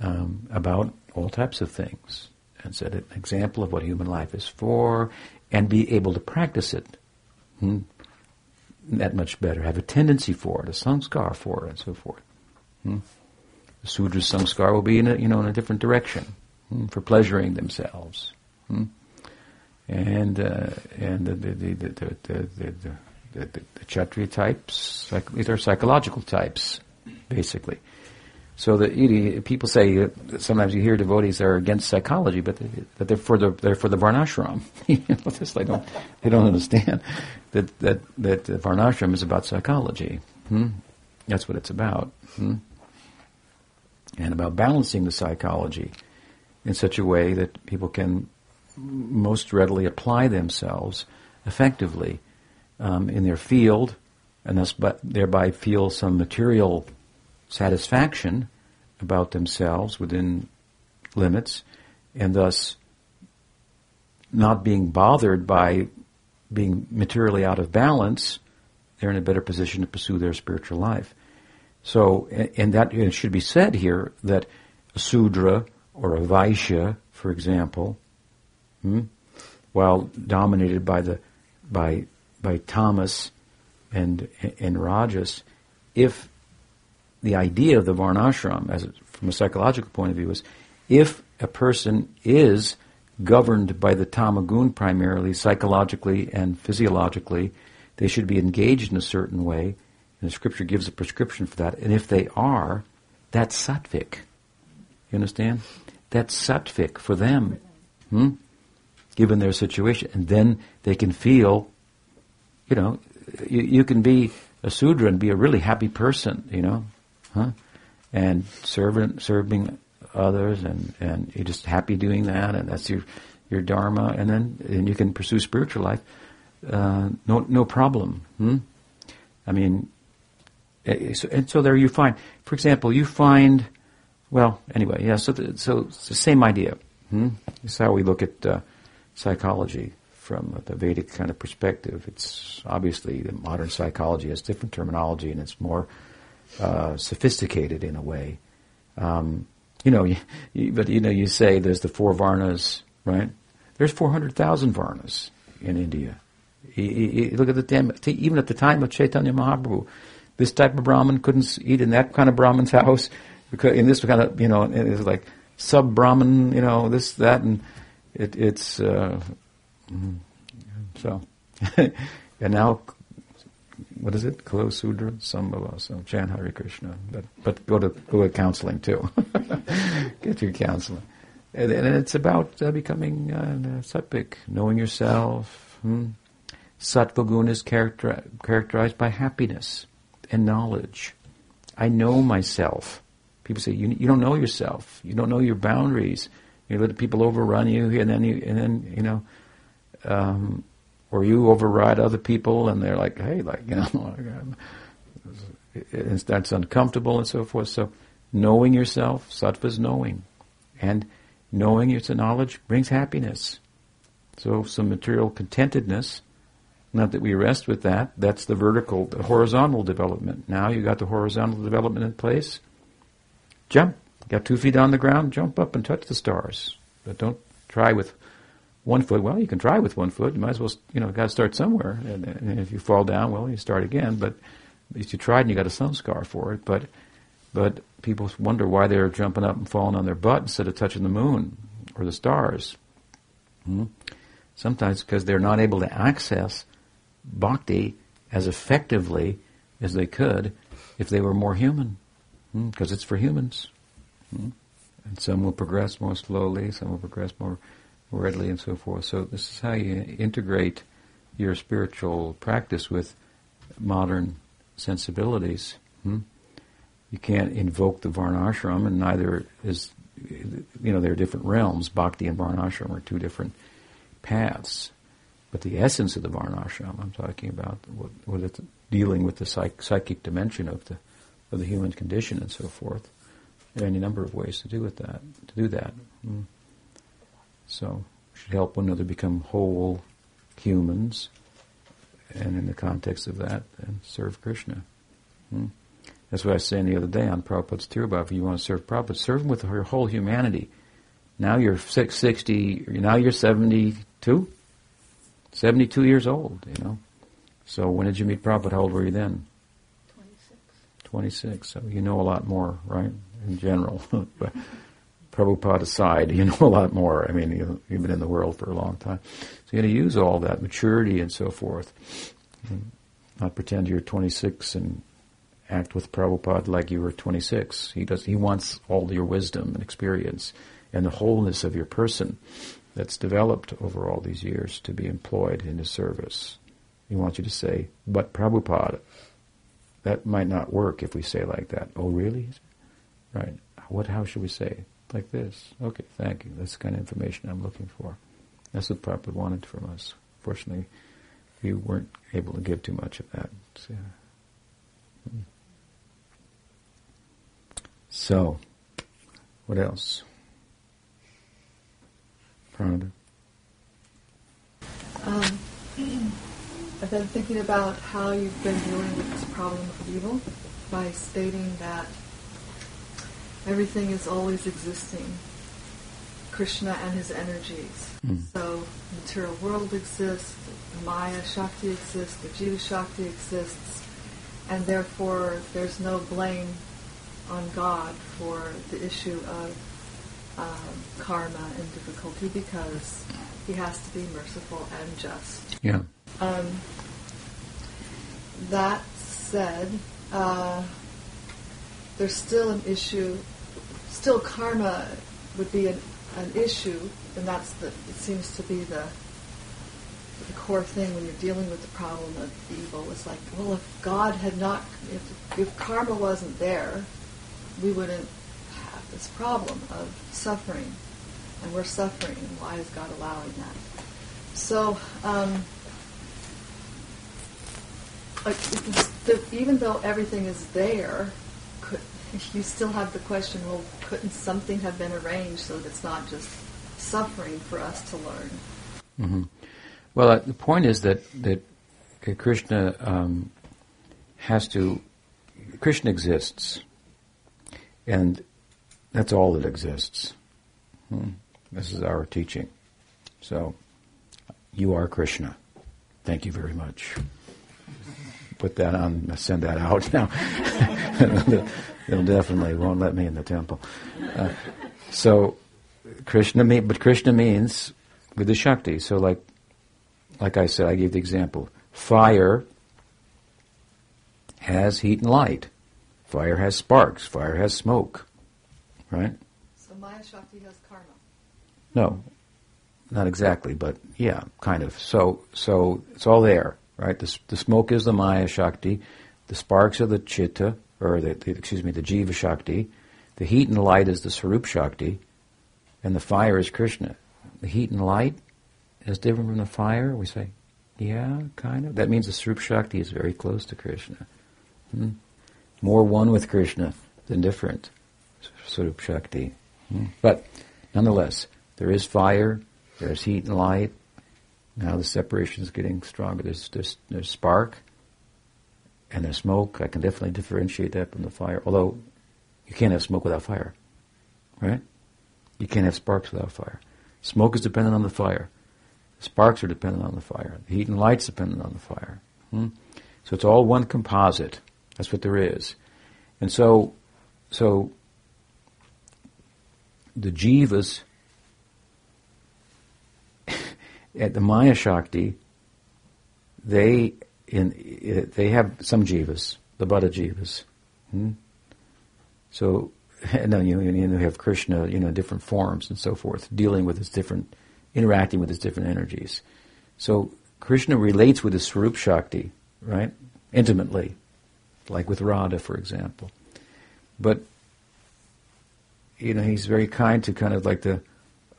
um, about all types of things and set an example of what human life is for and be able to practice it hmm, that much better, have a tendency for it, a samskar for it, and so forth. Hmm. The Sudra's samskar will be in a, you know, in a different direction hmm, for pleasuring themselves. Hmm and uh, and the the the the, the, the, the, the Kshatriya types, these are psychological types, basically. So the people say sometimes you hear devotees are against psychology, but they, that they're for the they're for the varnashram. this they don't they don't understand that that that the varnashram is about psychology. Hmm? That's what it's about, hmm? and about balancing the psychology in such a way that people can most readily apply themselves effectively um, in their field, and thus but thereby feel some material satisfaction about themselves within limits, and thus not being bothered by being materially out of balance, they're in a better position to pursue their spiritual life. So, and that it should be said here that a Sudra or a Vaishya, for example, hmm, while dominated by the by by Tamas and and Rajas, if the idea of the varnashram, as from a psychological point of view is if a person is governed by the tamagun primarily, psychologically and physiologically, they should be engaged in a certain way, and the scripture gives a prescription for that. And if they are, that's sattvic. You understand? That's sattvic for them, hmm? Given their situation. And then they can feel, you know, you, you can be a Sudra and be a really happy person, you know, huh? And serving, serving others and, and you're just happy doing that and that's your, your dharma and then and you can pursue spiritual life, uh, no, no problem. Hmm? I mean, eh, and so there you find, for example, you find, well, anyway, yeah, so, the, so it's the same idea. Hmm? How we look at uh, psychology from the Vedic kind of perspective. It's obviously the modern psychology has different terminology and it's more uh, sophisticated in a way. Um, you know, you, you, but you know, you say there's the four varnas, right? There's 400,000 varnas in India. You, look at the damn, even at the time of Chaitanya Mahaprabhu, this type of Brahmin couldn't eat in that kind of Brahmin's house because in this kind of, you know, it's like sub Brahmin, you know, this, that, and it, it's, uh. So, and now, what is it? Kalo Sudra, Sambhava, so chant Hare Krishna. But, but go to, go to counseling too. Get your counseling. And, and it's about uh, becoming uh, sattvic, knowing yourself. Hmm? Sattva guna is character, characterized by happiness and knowledge. I know myself. People say you, you don't know yourself. You don't know your boundaries. You let people overrun you, and then you, and then you know um, or you override other people and they're like, hey, like, you know, and that's uncomfortable and so forth. So knowing yourself, sattva is knowing. And knowing it's a knowledge brings happiness. So some material contentedness, not that we rest with that, that's the vertical, the horizontal development. Now you got the horizontal development in place. Jump. Got two feet on the ground, jump up and touch the stars. But don't try with one foot, well, you can try with one foot. You might as well, you know, got to start somewhere. And, and, if you fall down, well, you start again. But at least you tried and you got a samskar for it. But but people wonder why they're jumping up and falling on their butt instead of touching the moon or the stars. Hmm? Sometimes because they're not able to access bhakti as effectively as they could if they were more human, because hmm? it's for humans. Hmm? And some will progress more slowly, some will progress more readily and so forth. So this is how you integrate your spiritual practice with modern sensibilities. Hmm? You can't invoke the Varnashram, and neither is, you know, there are different realms. Bhakti and Varnashram are two different paths. But the essence of the Varnashram, I'm talking about, what, what dealing with the psych, psychic dimension of the of the human condition and so forth. There are any number of ways to do with that. To do that. Hmm. So we should help one another become whole humans, and in the context of that, and serve Krishna. Hmm? That's what I was saying the other day on Prabhupada's Tirobhav. If you want to serve Prabhupada, serve him with your whole humanity. Now you're 60, now you're 72? 72 years old, you know. So when did you meet Prabhupada? How old were you then? 26. 26. So you know a lot more, right, in general. Prabhupada aside, you know a lot more. I mean, you, have been in the world for a long time. So you're going to use all that maturity and so forth. And not pretend you're 26 and act with Prabhupada like you were 26. He does. He wants all your wisdom and experience and the wholeness of your person that's developed over all these years to be employed in his service. He wants you to say, but Prabhupada, that might not work if we say like that. Oh, really? Right. What, how should we say? like this. Okay, thank you. That's the kind of information I'm looking for. That's what Prabhupada wanted from us. Fortunately, we weren't able to give too much of that. So, hmm. so what else? Pranada? Um, I've been thinking about how you've been dealing with this problem of evil by stating that everything is always existing. Krishna and his energies. Mm. So material world exists, the Maya Shakti exists, the Jiva Shakti exists, and therefore there's no blame on God for the issue of um, karma and difficulty because he has to be merciful and just. Yeah. Um, that said, uh, there's still an issue. Still, karma would be an, an issue, and that's the. It seems to be the the core thing when you're dealing with the problem of evil. It's like, well, if God had not, if if karma wasn't there, we wouldn't have this problem of suffering, and we're suffering. Why is God allowing that? So. Um, like, even though everything is there, could, you still have the question, well, couldn't something have been arranged so that it's not just suffering for us to learn? Mm-hmm. Well, uh, the point is that that Krishna um, has to. Krishna exists, and that's all that exists. Hmm. This is our teaching. So, you are Krishna. Thank you very much put that on, send that out now. They'll definitely won't let me in the temple. Uh, so Krishna, mean, but Krishna means with the Shakti. So like, like I said, I gave the example. Fire has heat and light. Fire has sparks. Fire has smoke. Right? So Maya Shakti has karma. No, not exactly, but yeah, kind of. So, so it's all there right? The, the smoke is the Maya Shakti, the sparks are the Chitta, or the, the, excuse me, the Jiva Shakti, the heat and light is the Swarup Shakti, and the fire is Krishna. The heat and light is different from the fire. We say, yeah, kind of. That means the Swarup Shakti is very close to Krishna. Hmm? More one with Krishna than different. Swarup Shakti. Hmm? But nonetheless, there is fire, there's heat and light, now the separation is getting stronger. There's, there's, there's spark and there's smoke. I can definitely differentiate that from the fire. Although you can't have smoke without fire, right? You can't have sparks without fire. Smoke is dependent on the fire. Sparks are dependent on the fire. The heat and light's dependent on the fire. Hmm? So it's all one composite. That's what there is. And so, so the jivas at the Maya Shakti, they in they have some jivas, the baddha jivas. Hmm? So, and then you, you have Krishna, you know, different forms and so forth, dealing with his different, interacting with his different energies. So Krishna relates with his Swarup Shakti, right, intimately, like with Radha, for example. But you know, he's very kind to kind of like the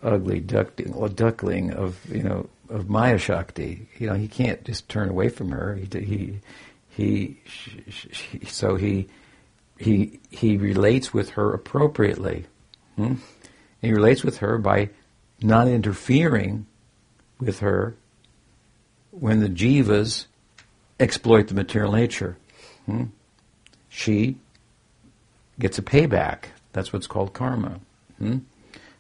ugly duckling, duckling of you know of Maya Shakti. You know, he can't just turn away from her. He he he. he so he he he relates with her appropriately. Hmm? he relates with her by not interfering with her when the jivas exploit the material nature. Hmm? She gets a payback. That's what's called karma. Hmm?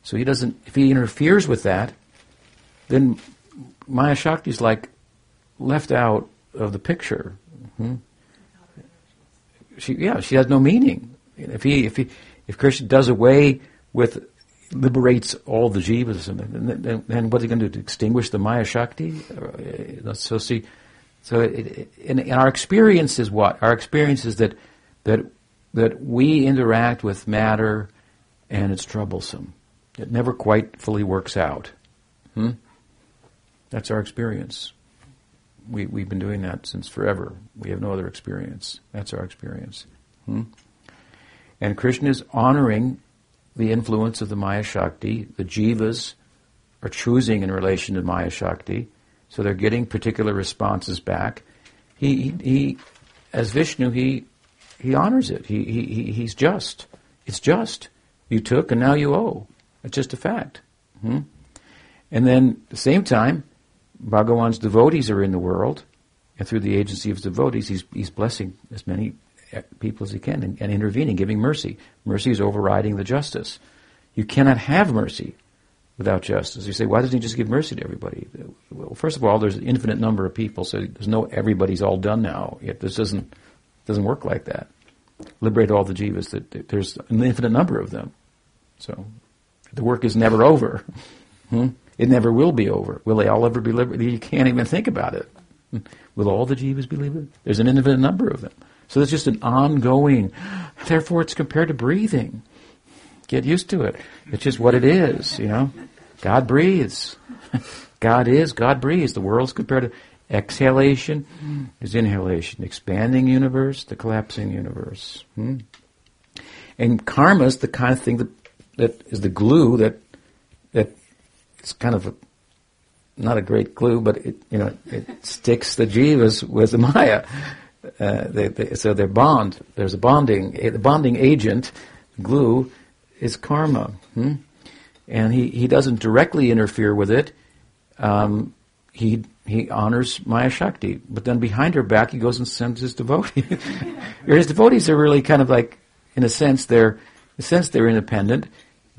So he doesn't, if he interferes with that, then Maya Shakti is like left out of the picture. Hmm? She, yeah, she has no meaning. If he, if he, if Krishna does away with, liberates all the jivas, then, then, then what are they going to do? To extinguish the Maya Shakti? Uh, so see, so it, in, in our experience is what? Our experience is that that that we interact with matter, and it's troublesome. It never quite fully works out. Hmm? That's our experience. We, we've been doing that since forever. We have no other experience. That's our experience. Hmm? And Krishna is honoring the influence of the Maya Shakti. The jivas are choosing in relation to Maya Shakti, so they're getting particular responses back. He, he, he as Vishnu, he, he honors it. He, he, he's just. It's just. You took and now you owe. It's just a fact. Hmm? And then at the same time, Bhagawan's devotees are in the world, and through the agency of his devotees, he's, he's blessing as many eh, people as he can and, and intervening, giving mercy. Mercy is overriding the justice. You cannot have mercy without justice. You say, why doesn't he just give mercy to everybody? Well, first of all, there's an infinite number of people, so there's no everybody's all done now. Yet this doesn't doesn't work like that. liberate all the jivas. That there's an infinite number of them. So the work is never over. Hmm? It never will be over. Will they all ever be liberated? You can't even think about it. Will all the jivas be liberated? There's an infinite number of them. So it's just an ongoing. Therefore, it's compared to breathing. Get used to it. It's just what it is, you know. God breathes. God is, God breathes. The world's compared to exhalation is inhalation. Expanding universe, the collapsing universe. Hmm? And karma is the kind of thing that, that is the glue that, that it's kind of a, not a great glue, but it, you know, it sticks the jivas with the maya. Uh, they, they, so they're bond. There's a bonding. The bonding agent, glue, is karma. Hmm? And he, he doesn't directly interfere with it. Um, he he honors Maya Shakti, but then behind her back he goes and sends his devotees. his devotees are really kind of like, in a sense, they're in a sense they're independent.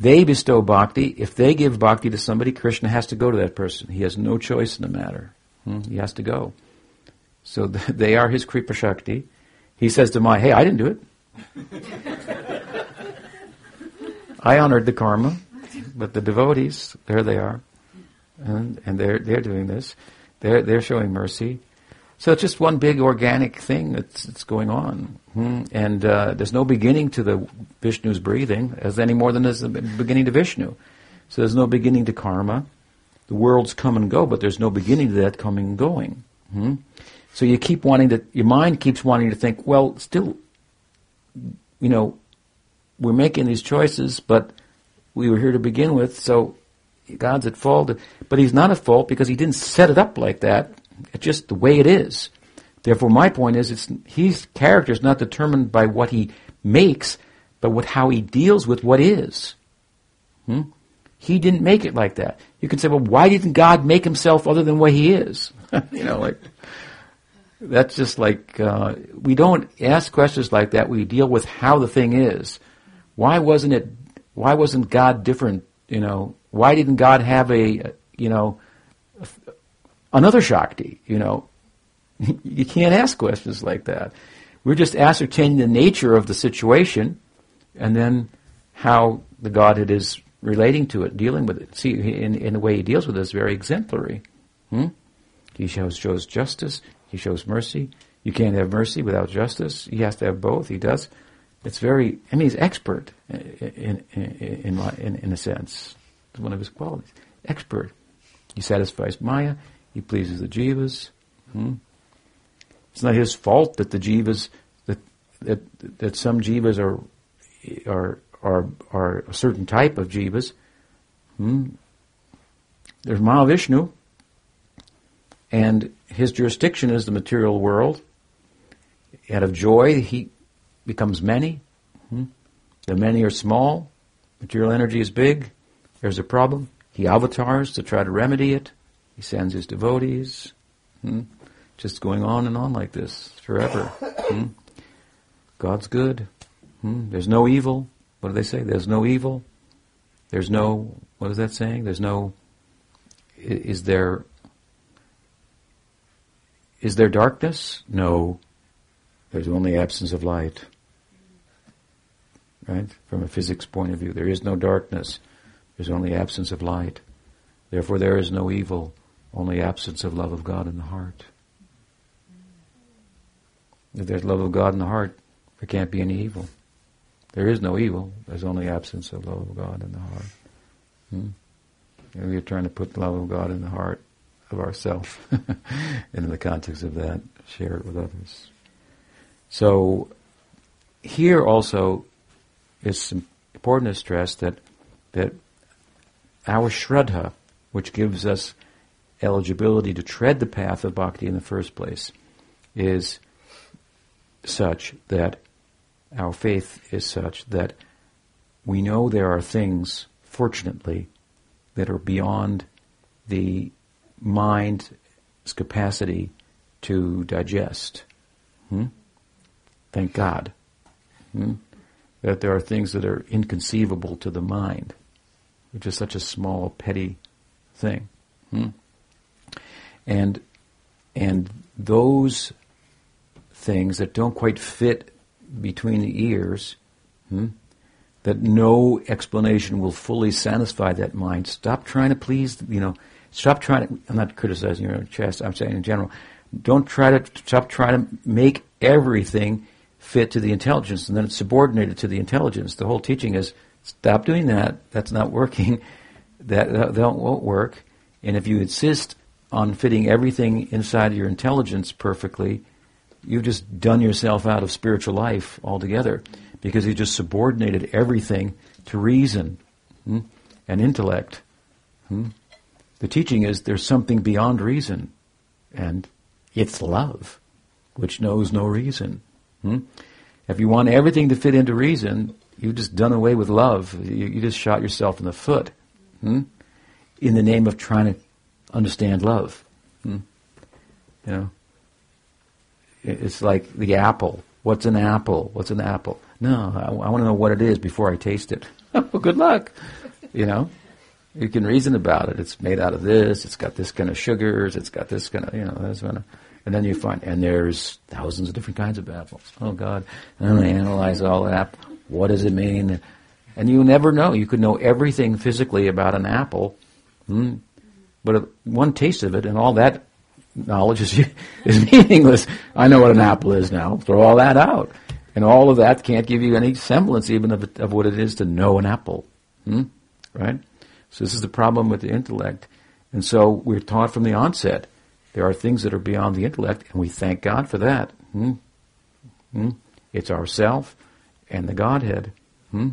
They bestow bhakti. If they give bhakti to somebody, Krishna has to go to that person. He has no choice in the matter. Hmm? He has to go. So they are his Kripa Shakti. He says to Maya, hey, I didn't do it. I honored the karma, but the devotees, there they are and, and they're they're doing this. They're they're showing mercy. So it's just one big organic thing that's, that's going on, hmm. and uh, there's no beginning to the Vishnu's breathing, as any more than there's a beginning to Vishnu. So there's no beginning to karma. The worlds come and go, but there's no beginning to that coming and going. Hmm. So you keep wanting to, your mind keeps wanting to think, well, still, you know, we're making these choices, but we were here to begin with, so God's at fault, but He's not at fault because He didn't set it up like that. It's just the way it is. Therefore, my point is, it's His character is not determined by what He makes, but how He deals with what is. Hmm? He didn't make it like that. You can say, well, why didn't God make Himself other than what He is? you know, like that's just like uh, we don't ask questions like that. We deal with how the thing is. Why wasn't it? Why wasn't God different? You know, why didn't God have a, you know, another Shakti? You know, you can't ask questions like that. We're just ascertaining the nature of the situation and then how the Godhead is relating to it, dealing with it. See, in, in the way he deals with it is very exemplary. Hmm? He shows, shows justice, he shows mercy. You can't have mercy without justice. He has to have both. He does. It's very, I mean, he's expert in, in, in, in, in a sense. It's one of his qualities. Expert. He satisfies Maya. He pleases the jivas. Hmm? It's not his fault that the jivas that that that some jivas are are are are a certain type of jivas. Hmm? There's Mahavishnu, and his jurisdiction is the material world. Out of joy, he becomes many. Hmm? The many are small. Material energy is big. There's a problem. He avatars to try to remedy it. He sends his devotees. Hmm? Just going on and on like this forever. Hmm? God's good. Hmm? There's no evil. What do they say? There's no evil. There's no, what is that saying? There's no, is there, is there darkness? No. There's only absence of light. Right? From a physics point of view, there is no darkness. There's only absence of light. Therefore, there is no evil, only absence of love of God in the heart. If there's love of God in the heart, there can't be any evil. There is no evil. There's only absence of love of God in the heart. Hmm? we're trying to put the love of God in the heart of ourselves. in the context of that, share it with others. So, here also is important to stress that that our Shraddha, which gives us eligibility to tread the path of bhakti in the first place, is such that our faith is such that we know there are things, fortunately, that are beyond the mind's capacity to digest. Hmm? Thank God. Hmm? That there are things that are inconceivable to the mind which is such a small, petty thing. Hmm? And and those things that don't quite fit between the ears, hmm, that no explanation will fully satisfy that mind. Stop trying to please, you know, stop trying to, I'm not criticizing your chest, I'm saying in general, don't try to, stop trying to make everything fit to the intelligence and then it's subordinated to the intelligence. The whole teaching is stop doing that, that's not working, that, that, that won't work. And if you insist on fitting everything inside your intelligence perfectly, you've just done yourself out of spiritual life altogether because you just subordinated everything to reason hmm, and intellect. Hmm. The teaching is there's something beyond reason, and it's love, which knows no reason. Hmm. If you want everything to fit into reason, you've just done away with love. You, you just shot yourself in the foot hmm, in the name of trying to understand love. Hmm. You know, it's like the apple. What's an apple? What's an apple? No, I, I want to know what it is before I taste it. well, good luck. You know, you can reason about it. It's made out of this. It's got this kind of sugars. It's got this kind of, you know, this kind of, and then you find, and there's thousands of different kinds of apples. Oh God! And then they analyze all that. What does it mean? And you never know. You could know everything physically about an apple, hmm, but one taste of it, and all that knowledge is, is meaningless. I know what an apple is now. Throw all that out. And all of that can't give you any semblance even of, of what it is to know an apple. Hmm? Right? So this is the problem with the intellect. And so we're taught from the onset there are things that are beyond the intellect, and we thank God for that. Hmm? Hmm? It's ourself and the Godhead. Hmm?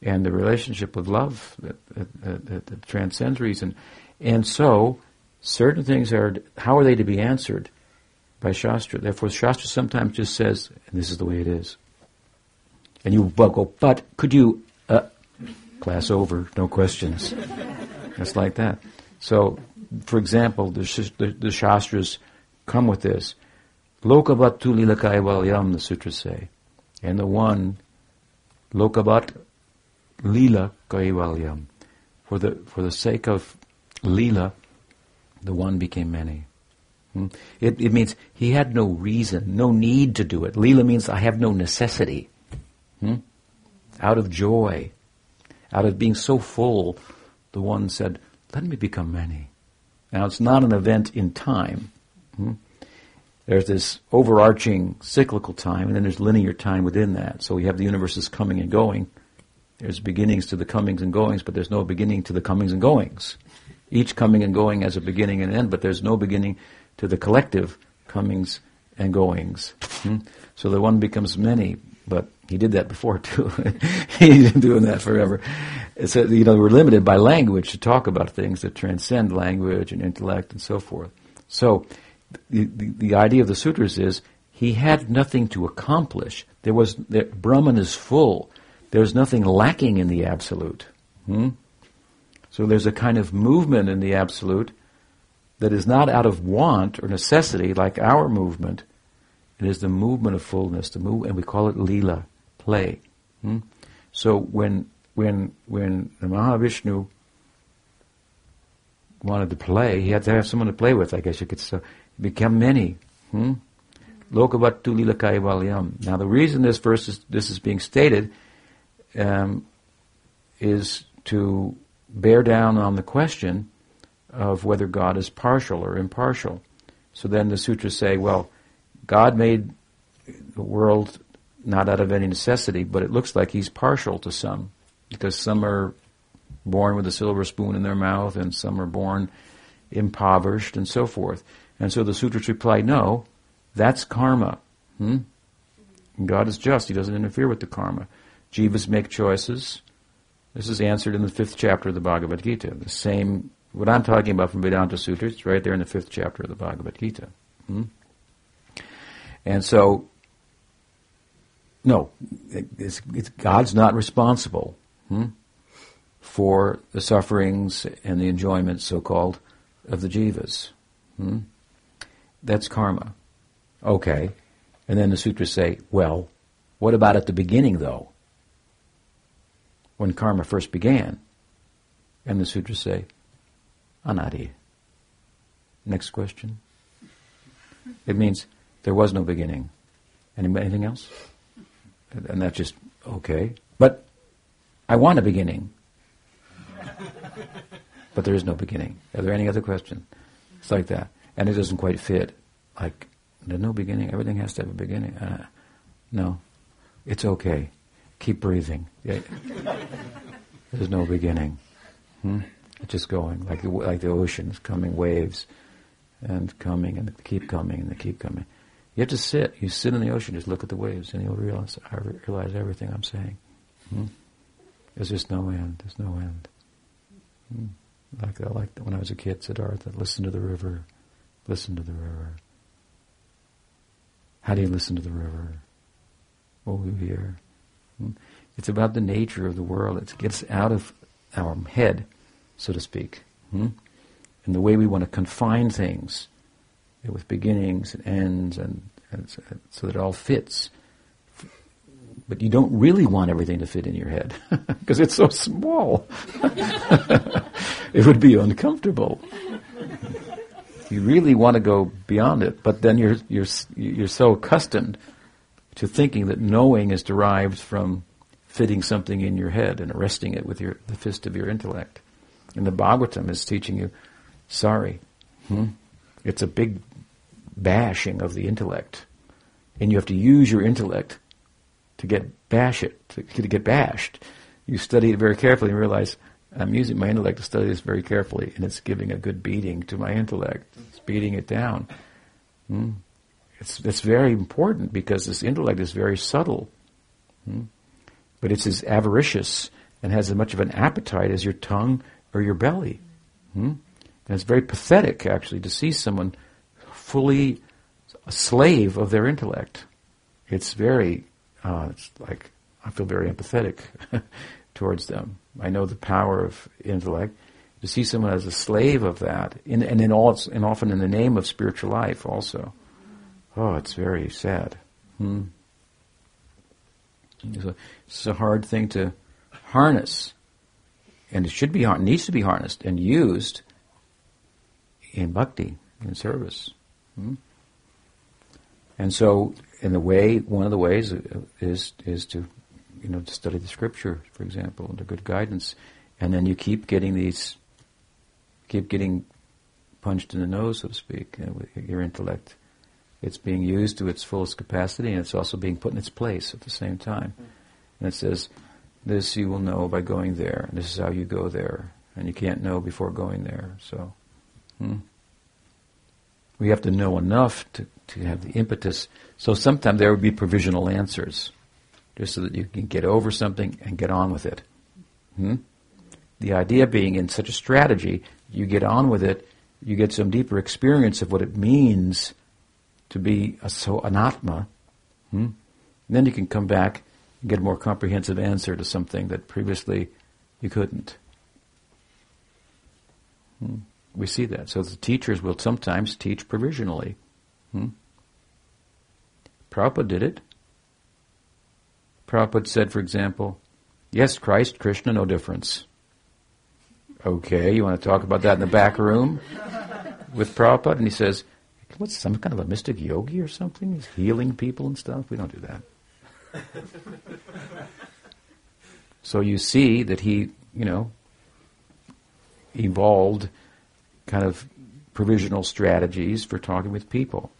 And the relationship with love that, that, that, that transcends reason. And so, certain things are, how are they to be answered? By Shastra. Therefore, Shastra sometimes just says, and this is the way it is. And you go, but could you, uh, class over, no questions. It's like that. So, for example, the, the, the Shastras come with this. Lokavat tu lila kaivalyam, the sutras say. And the one, lokavat lila kaivalyam. For the, for the sake of lila, the one became many. Hmm? It, it, means he had no reason, no need to do it. Lila means I have no necessity. Hmm? Out of joy, out of being so full, the one said, let me become many. Now it's not an event in time. Hmm? There's this overarching cyclical time, and then there's linear time within that. So we have the universes coming and going. There's beginnings to the comings and goings, but there's no beginning to the comings and goings. Each coming and going as a beginning and end, but there's no beginning to the collective comings and goings. Hmm? So the one becomes many, but he did that before too. He's been doing that forever. So, you know, we're limited by language to talk about things that transcend language and intellect and so forth. So, the, the, the idea of the sutras is he had nothing to accomplish. There was, there, Brahman is full. There's nothing lacking in the absolute. Hmm? So there's a kind of movement in the absolute that is not out of want or necessity like our movement. It is the movement of fullness, the move, and we call it lila, play. Hmm? So when when when the Mahavishnu wanted to play, he had to have someone to play with. I guess you could so become many. Hmm? Lokavatu lila kaivalyam. Now the reason this verse is, this is being stated um, is to bear down on the question of whether God is partial or impartial. So then the sutras say, well, God made the world not out of any necessity, but it looks like he's partial to some, because some are born with a silver spoon in their mouth and some are born impoverished and so forth. And so the sutras reply, no, that's karma. Hmm? God is just. He doesn't interfere with the karma. Jivas make choices. This is answered in the fifth chapter of the Bhagavad Gita. The same, what I'm talking about from Vedanta Sutras, it's right there in the fifth chapter of the Bhagavad Gita. Hmm? And so, no, it's, it's, God's not responsible hmm, for the sufferings and the enjoyments, so-called, of the jivas. Hmm? That's karma. Okay. And then the sutras say, well, what about at the beginning, though? When karma first began. And the sutras say, anadi. Next question. It means there was no beginning. Anything else? And that's just okay. But I want a beginning. but there is no beginning. Are there any other questions? It's like that. And it doesn't quite fit. Like, there's no beginning. Everything has to have a beginning. Uh, no. It's okay. Keep breathing. There's no beginning. Hmm? It's just going like the, like the oceans, coming waves, and coming and keep coming and they keep coming. You have to sit. You sit in the ocean, just look at the waves, and you'll realize I realize everything I'm saying. Hmm? There's just no end. There's no end. Hmm? Like I like when I was a kid, Siddhartha, listen to the river, listen to the river. How do you listen to the river? What will you hear? It's about the nature of the world. It gets out of our head, so to speak, hmm? and the way we want to confine things with beginnings and ends, and, and so that it all fits. But you don't really want everything to fit in your head because it's so small. it would be uncomfortable. You really want to go beyond it, but then you're you're you're so accustomed to thinking that knowing is derived from fitting something in your head and arresting it with your, the fist of your intellect. And the Bhagavatam is teaching you, sorry, hmm? it's a big bashing of the intellect. And you have to use your intellect to get bash it, to, to get bashed. You study it very carefully and realize, I'm using my intellect to study this very carefully, and it's giving a good beating to my intellect. It's beating it down. Hmm? It's, it's very important because this intellect is very subtle. Hmm? but it's as avaricious and has as much of an appetite as your tongue or your belly. Hmm? And it's very pathetic, actually, to see someone fully a slave of their intellect. It's very, uh, it's like, I feel very empathetic towards them. I know the power of intellect. To see someone as a slave of that, in, and, in all, and often in the name of spiritual life also. Oh, it's very sad. Hmm? It's a, it's a hard thing to harness, and it should be needs to be harnessed and used in bhakti, in service. Hmm? And so, in the way, one of the ways is is to, you know, to study the scripture, for example, under good guidance, and then you keep getting these, keep getting punched in the nose, so to speak, know, with your intellect it's being used to its fullest capacity and it's also being put in its place at the same time. And it says, this you will know by going there, and this is how you go there, and you can't know before going there. So, hmm. we have to know enough to, to have the impetus. So sometimes there would be provisional answers, just so that you can get over something and get on with it. Hmm? The idea being in such a strategy, you get on with it, you get some deeper experience of what it means to be a, so an atma, hmm? then you can come back and get a more comprehensive answer to something that previously you couldn't. Hmm? We see that. So the teachers will sometimes teach provisionally. Hmm? Prabhupada did it. Prabhupada said, for example, yes, Christ, Krishna, no difference. Okay, you want to talk about that in the back room with Prabhupada? And he says, what's some kind of a mystic yogi or something? He's healing people and stuff. We don't do that. so you see that he, you know, evolved kind of provisional strategies for talking with people.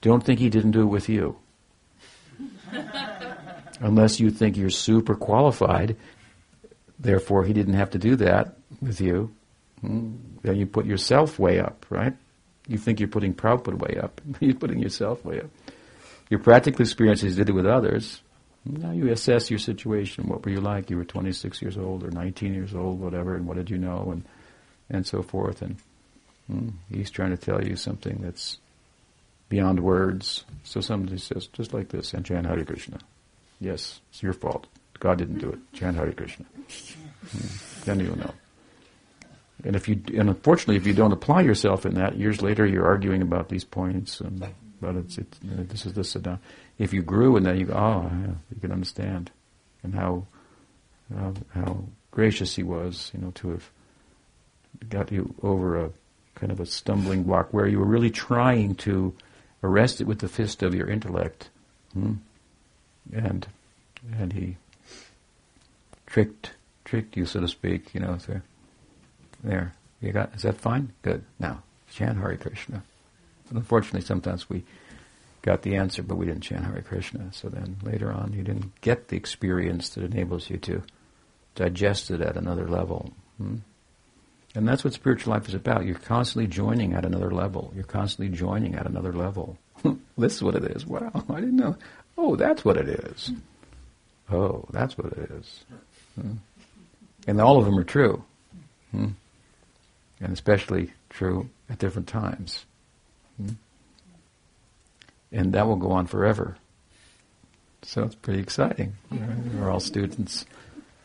Don't think he didn't do it with you. Unless you think you're super qualified, therefore he didn't have to do that with you. Hmm, then you put yourself way up, right? You think you're putting Prabhupada way up. you're putting yourself way up. Your practical experiences did it with others. Now you assess your situation. What were you like? You were 26 years old or 19 years old, whatever, and what did you know, and and so forth. And hmm, he's trying to tell you something that's beyond words. So somebody says, just like this, and chant Hare Krishna. Yes, it's your fault. God didn't do it. Chant Hare Krishna. Hmm, then you'll know. And if you, and unfortunately, if you don't apply yourself in that, years later you're arguing about these points and but it's, it's this is this and If you grew in that, you go, oh, yeah, you can understand, and how, how how gracious he was, you know, to have got you over a kind of a stumbling block where you were really trying to arrest it with the fist of your intellect. Hmm? and and he tricked tricked you, so to speak. You know, there you got. Is that fine? Good. Now chant Hare Krishna. unfortunately, sometimes we got the answer, but we didn't chant Hare Krishna. So then later on, you didn't get the experience that enables you to digest it at another level. Hmm? And that's what spiritual life is about. You're constantly joining at another level. You're constantly joining at another level. this is what it is. Wow, I didn't know. Oh, that's what it is. Oh, that's what it is. Hmm? And all of them are true. Hmm? And especially true at different times. Hmm? And that will go on forever. So it's pretty exciting. We're all students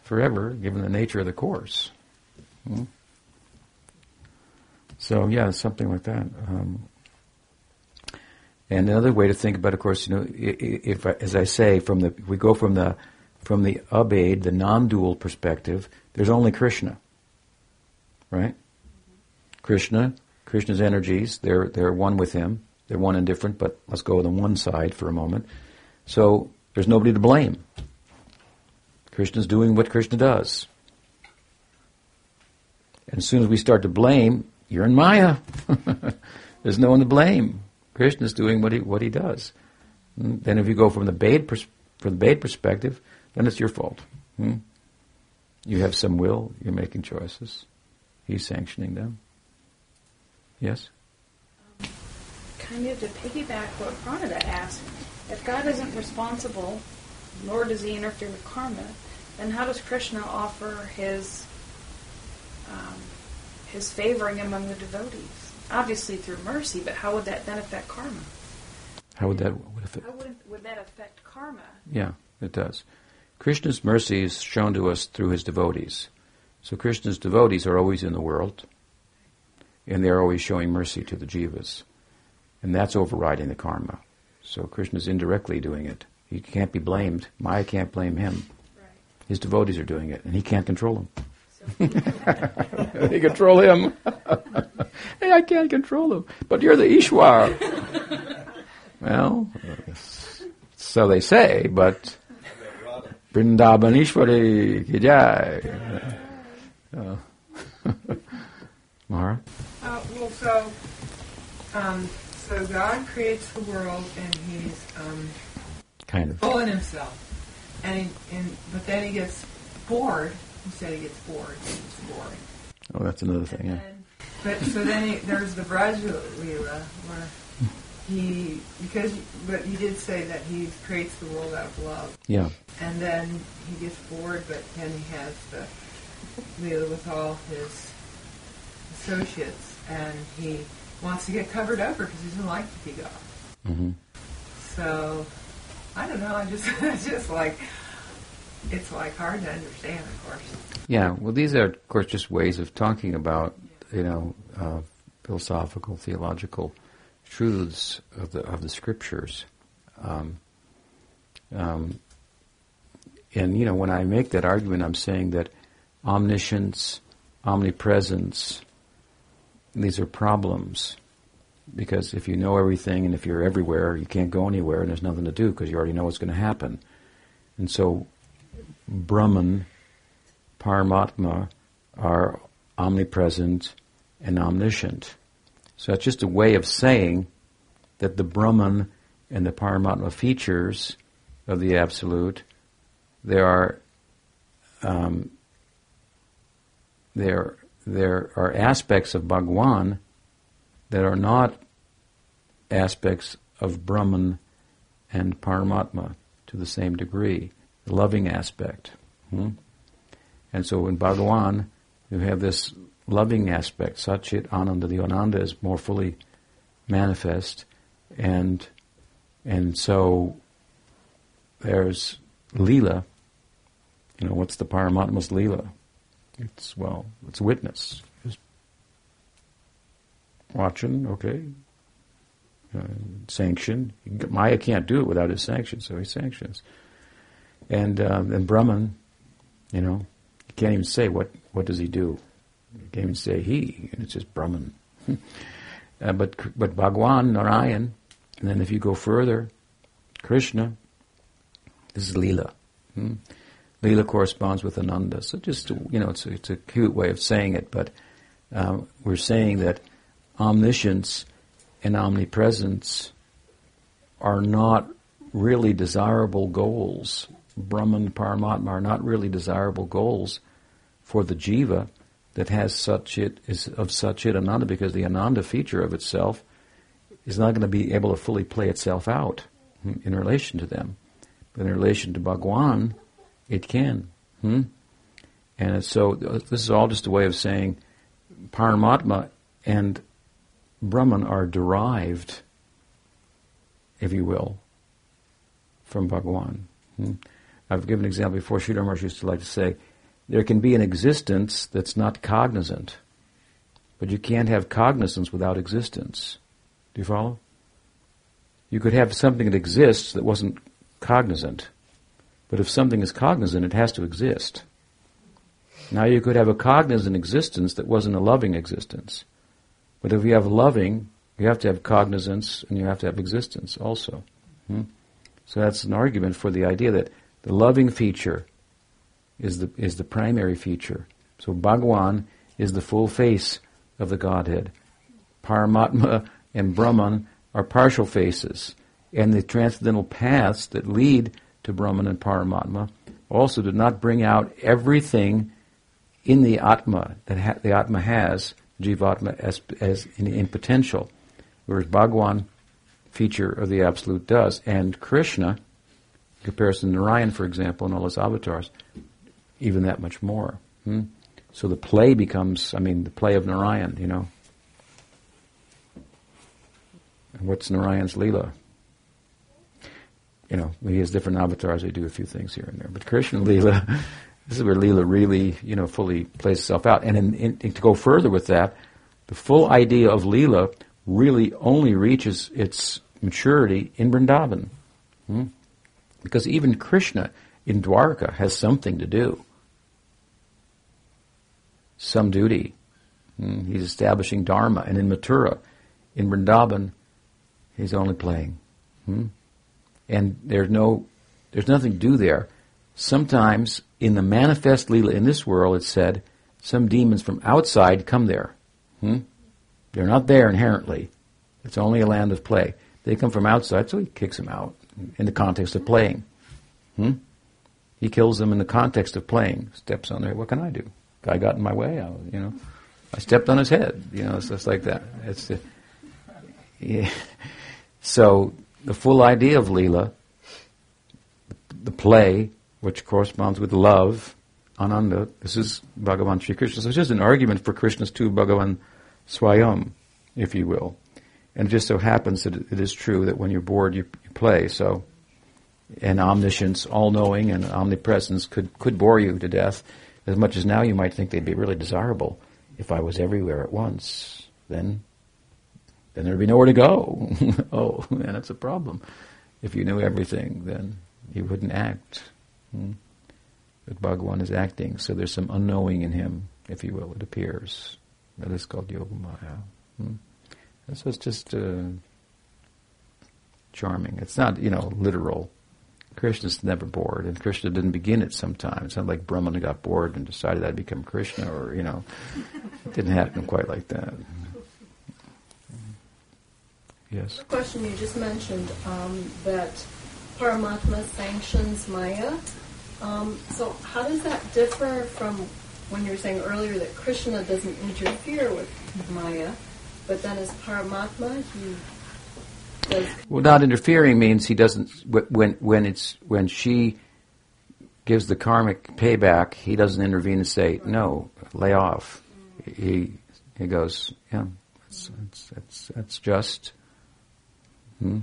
forever, given the nature of the course. Hmm? So yeah, something like that. Um, and another way to think about, of course, you know, if, as I say, from the we go from the from the Abhed, the non-dual perspective, there's only Krishna, right? Krishna, Krishna's energies, they're they're one with him. They're one and different, but let's go on one side for a moment. So there's nobody to blame. Krishna's doing what Krishna does. And as soon as we start to blame, you're in Maya. There's no one to blame. Krishna's doing what he what he does. And then if you go from the Bhed pers- from the Bhed perspective, then it's your fault. Hmm? You have some will. You're making choices. He's sanctioning them. Yes. Um, kind of to piggyback what Pranada asked, if God isn't responsible, nor does He interfere with karma, then how does Krishna offer His um, His favoring among the devotees? Obviously through mercy, but how would that then affect karma? How would that would affect? How would, would that affect karma? Yeah, it does. Krishna's mercy is shown to us through his devotees. So Krishna's devotees are always in the world, and they're always showing mercy to the jivas. And that's overriding the karma. So Krishna's indirectly doing it. He can't be blamed. Maya can't blame him. Right. His devotees are doing it, and he can't control them. So they control him. hey, I can't control him. But you're the Ishwar. well, so they say, but Vrindavan Ishwari ki. Uh, Mara? So, um, so God creates the world, and He's um, kind of full in Himself, and, he, and but then He gets bored. He said He gets bored. It's boring. Oh, that's another thing. Yeah. And, but so then he, there's the Braj Leela where he because but he did say that he creates the world out of love. Yeah. And then he gets bored, but then he has the Leela with all his associates, and he wants to get covered over because he doesn't like to be God. Mm-hmm. So I don't know. I just it's just like it's like hard to understand, of course. Yeah. Well, these are, of course, just ways of talking about you know uh, philosophical, theological truths of the of the scriptures. Um, um, and you know, when I make that argument, I'm saying that omniscience, omnipresence, these are problems. Because if you know everything and if you're everywhere, you can't go anywhere and there's nothing to do because you already know what's going to happen. And so, Brahman, Paramatma are omnipresent and omniscient. So that's just a way of saying that the Brahman and the Paramatma features of the Absolute, there are um, there there are aspects of Bhagwan that are not aspects of Brahman and Paramatma to the same degree, the loving aspect. Hmm? And so in Bhagawan, you have this loving aspect, Satchit Ananda, the Ananda is more fully manifest, and and so there's Leela. You know, what's the Paramatma's Leela? It's well, it's witness. Just watching, okay. Uh, sanction. Maya can't do it without his sanction, so he sanctions. And uh, and Brahman, you know, he can't even say what what does he do. He can't even say he. and It's just Brahman. uh, but but Bhagwan Narayan, and then if you go further, Krishna, This is Leela. Hmm? Leela corresponds with Ananda. So just, you know, it's a, it's a cute way of saying it, but um, we're saying that omniscience and omnipresence are not really desirable goals. Brahman, Paramatma are not really desirable goals for the jiva that has such it is of Satchit ananda because the ananda feature of itself is not going to be able to fully play itself out in relation to them. But in relation to Bhagwan, it can. Hmm? And so this is all just a way of saying Paramatma and Brahman are derived, if you will, from Bhagwan. Hmm? I've given an example before. Sridhar Maharaj used to like to say, there can be an existence that's not cognizant, but you can't have cognizance without existence. Do you follow? You could have something that exists that wasn't cognizant, but if something is cognizant, it has to exist. Now you could have a cognizant existence that wasn't a loving existence. But if you have loving, you have to have cognizance and you have to have existence also. Hmm? So that's an argument for the idea that the loving feature is the, is the primary feature. So Bhagwan is the full face of the Godhead. Paramatma and Brahman are partial faces. And the transcendental paths that lead to Brahman and Paramatma also do not bring out everything in the Atma that ha- the Atma has, Jivatma, as, as in, in potential. Whereas Bhagwan feature of the Absolute does. And Krishna, in comparison to Narayan, for example, and all his avatars, even that much more. Hmm? So the play becomes, I mean, the play of Narayan, you know. And what's Narayan's Leela? You know, he has different avatars, they do a few things here and there. But Krishna Leela, this is where Leela really, you know, fully plays itself out. And in, in, to go further with that, the full idea of Leela really only reaches its maturity in Vrindavan. Hmm? Because even Krishna in Dwarka has something to do some duty. Hmm, he's establishing Dharma. And in Mathura, in Vrindavan, he's only playing. Hmm? And there's no, there's nothing to do there. Sometimes in the manifest Leela in this world, it's said, some demons from outside come there. Hmm? They're not there inherently. It's only a land of play. They come from outside, so he kicks them out in the context of playing. Hmm? He kills them in the context of playing. Steps on their. What can I do? Guy got in my way. I, you know, I stepped on his head. You know, it's just like that. It's the, yeah. so the full idea of Leela, the play, which corresponds with love, Ananda. This is Bhagavan Sri Krishna. So it's just an argument for Krishna's two Bhagavan Swayam, if you will. And it just so happens that it is true that when you're bored, you, you play. So, and omniscience, all-knowing, and omnipresence could could bore you to death as much as now you might think they'd be really desirable if I was everywhere at once. Then, then there'd be nowhere to go. oh, and that's a problem. If you knew everything, then you wouldn't act. Hmm? But Bhagavan is acting, so there's some unknowing in him, if you will, it appears. That is called Yogamaya. Hmm? So it's just uh, charming. It's not, you know, literal. Krishna's never bored, and Krishna didn't begin it sometimes. It's not like Brahman got bored and decided I'd become Krishna, or, you know, it didn't happen quite like that. Yes? The question you just mentioned um, that Paramatma sanctions Maya. Um, so, how does that differ from when you were saying earlier that Krishna doesn't interfere with Maya, but then as Paramatma, he does. Well, not interfering means he doesn't. When when it's when she gives the karmic payback, he doesn't intervene and say no, lay off. He he goes, yeah, that's that's that's, that's just. Hmm?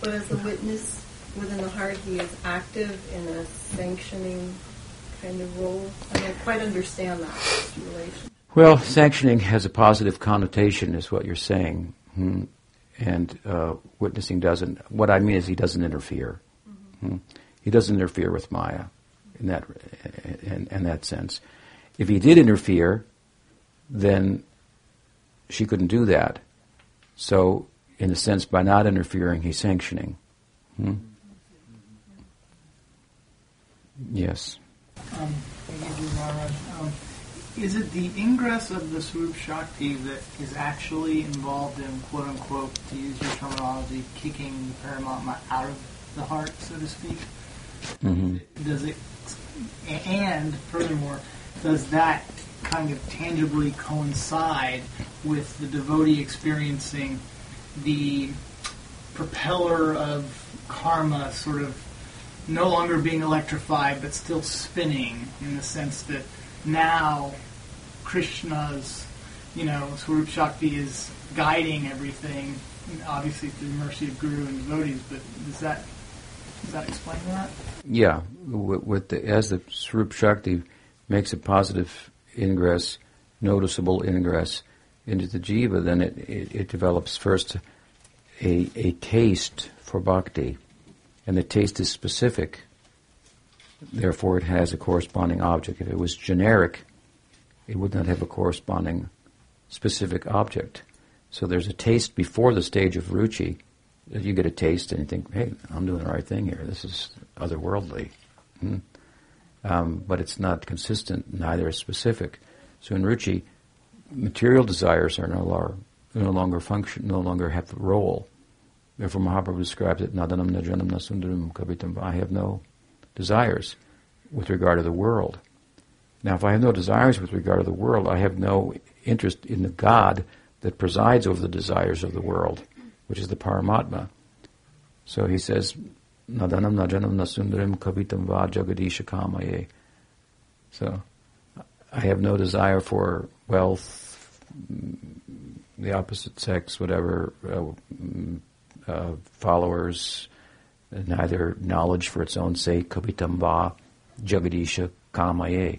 But as a witness within the heart, he is active in a sanctioning kind of role. I don't quite understand that relation. Well, sanctioning has a positive connotation, is what you're saying. Hmm? And uh, witnessing doesn't. What I mean is he doesn't interfere. Mm-hmm. Hmm? He doesn't interfere with Maya in that in, in that sense. If he did interfere, then she couldn't do that. So, in a sense, by not interfering, he's sanctioning. Hmm? Yes. Um, thank you, Maharaj. Um, is it the ingress of the Swarup Shakti that is actually involved in, quote unquote, to use your terminology, kicking the Paramatma out of the heart, so to speak? hmm Does it, and furthermore, does that kind of tangibly coincide with the devotee experiencing the propeller of karma sort of no longer being electrified but still spinning in the sense that now Krishna's, you know, Swarup Shakti is guiding everything, obviously through the mercy of Guru and devotees, but does that, does that explain that? Yeah, with, with the, as the Swarup Shakti makes a positive ingress, noticeable ingress into the jiva, then it, it, it develops first a, a taste for bhakti, and the taste is specific. Therefore, it has a corresponding object. If it was generic, it would not have a corresponding specific object. So there's a taste before the stage of ruchi. You get a taste and you think, hey, I'm doing the right thing here. This is otherworldly. Hmm? Um, but it's not consistent, neither is specific. So in ruchi, material desires are no longer, no longer function, no longer have the role. Therefore, Mahaprabhu describes it, nadanam najanam nasundaram kavitam. I have no desires with regard to the world. Now, if I have no desires with regard to the world, I have no interest in the God that presides over the desires of the world, which is the Paramatma. So he says, Nadanam najanam nasundaram kavitam va jagadisha kamaye. So I have no desire for wealth, the opposite sex, whatever, uh, uh, followers, neither knowledge for its own sake, kavitam va jagadisha kamaye.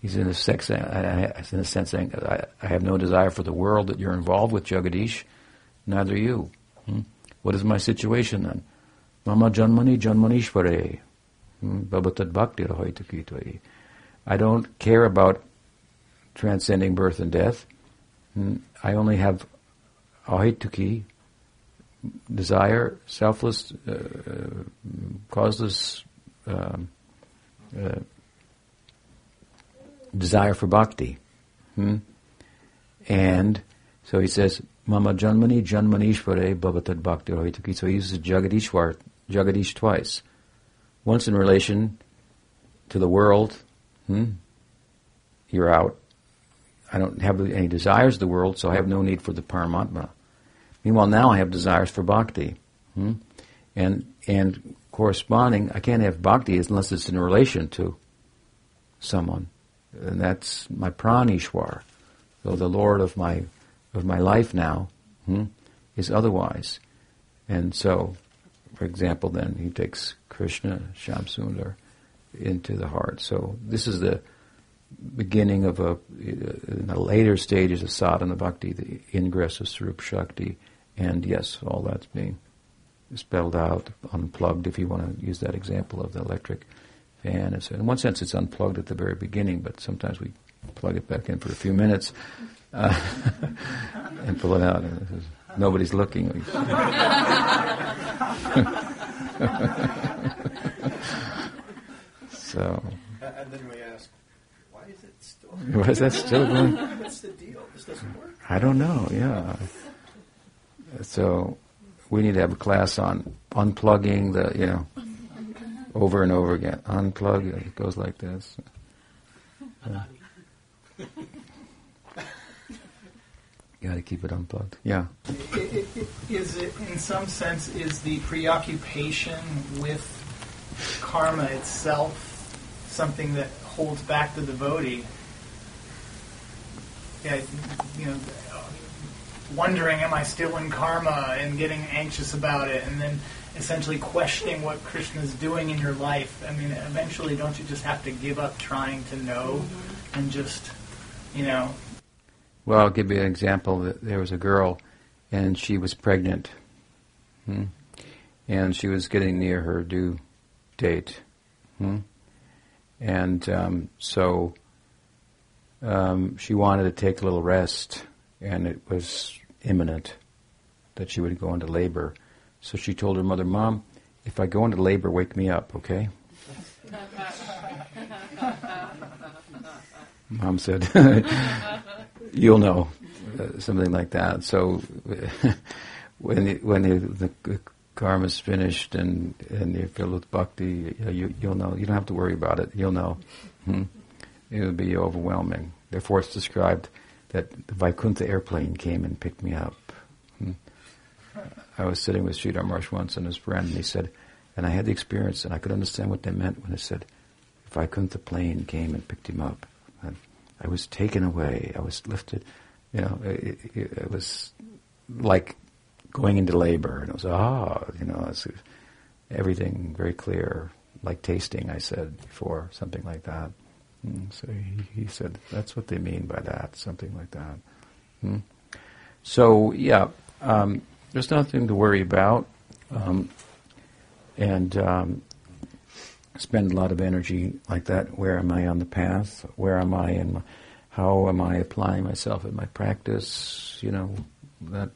He's in a, sex, in a sense saying, I, I, have no desire for the world that you're involved with, Jagadish, neither you. Hmm? What is my situation then? Mama janmani janmanishvare. Bhavatad bhakti I don't care about transcending birth and death. I only have ahituki, desire, selfless, uh, causeless um, uh, desire for bhakti. Hmm? And so he says, Mama Janmani Janmanishvare Bhavatad Bhakti Rohitaki. So he uses Jagadishwar, Jagadish twice. Once in relation to the world, hmm? you're out. I don't have any desires of the world, so I have no need for the Paramatma. Meanwhile, now I have desires for bhakti. Hmm? And, and corresponding, I can't have bhakti unless it's in relation to someone. And that's my pranishwar. So the Lord of my of my life now hmm, is otherwise. And so, for example, then he takes Krishna, Shyamsundar, into the heart. So this is the beginning of a, in the later stages of sadhana bhakti, the ingress of Swarup Shakti, and yes, all that's being spelled out, unplugged, if you want to use that example of the electric fan. So in one sense, it's unplugged at the very beginning, but sometimes we plug it back in for a few minutes uh, and pull it out. Nobody's looking. so. And then we is it? Why is that still going? What's the deal? This doesn't work. I don't know. Yeah. So we need to have a class on unplugging the, you know, over and over again. Unplug. It goes like this. Uh, you got to keep it unplugged. Yeah. It, it, it, is it, in some sense, is the preoccupation with karma itself something that holds back the devotee? Yeah, you know, wondering, am I still in karma, and getting anxious about it, and then essentially questioning what Krishna is doing in your life. I mean, eventually, don't you just have to give up trying to know mm-hmm. and just, you know? Well, I'll give you an example. There was a girl, and she was pregnant, hmm? and she was getting near her due date, hmm? and um, so um, she wanted to take a little rest, and it was imminent that she would go into labor. So she told her mother, Mom, if I go into labor, wake me up, okay? Mom said, You'll know. Uh, something like that. So when the, when the, the is finished and, and you're filled with bhakti, you, will know. You don't have to worry about it. You'll know. Hmm? It would be overwhelming. Therefore, it's described that the Vaikuntha airplane came and picked me up. Hmm? I was sitting with Sridhar Maharaj once and his friend, and he said, and I had the experience, and I could understand what they meant when they said, Vaikuntha plane came and picked him up. And I was taken away. I was lifted. You know, it, it, it was like going into labor, and it was ah, you know, it's everything very clear, like tasting. I said before, something like that. Mm, so he, he, said that's what they mean by that, something like that. Mm. So yeah, um, there's nothing to worry about, um, and um, spend a lot of energy like that. Where am I on the path? Where am I in? how am I applying myself in my practice? You know, that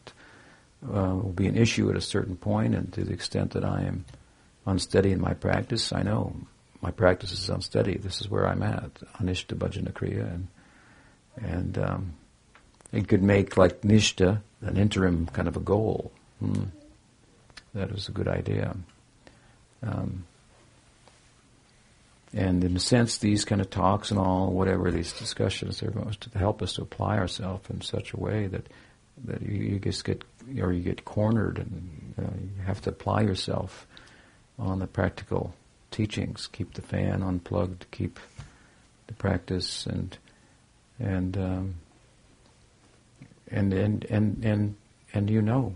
uh, will be an issue at a certain point, and to the extent that I am unsteady in my practice, I know my practice is unsteady. This is where I'm at, Anishta Bhajana Kriya, and and um, it could make like Nishta an interim kind of a goal. Hmm. That is a good idea. Um, and in a sense, these kind of talks and all, whatever these discussions, they're going to help us to apply ourselves in such a way that that you, you just get or you get cornered, and uh, you have to apply yourself on the practical teachings. Keep the fan unplugged. Keep the practice, and and um, and and and and and you know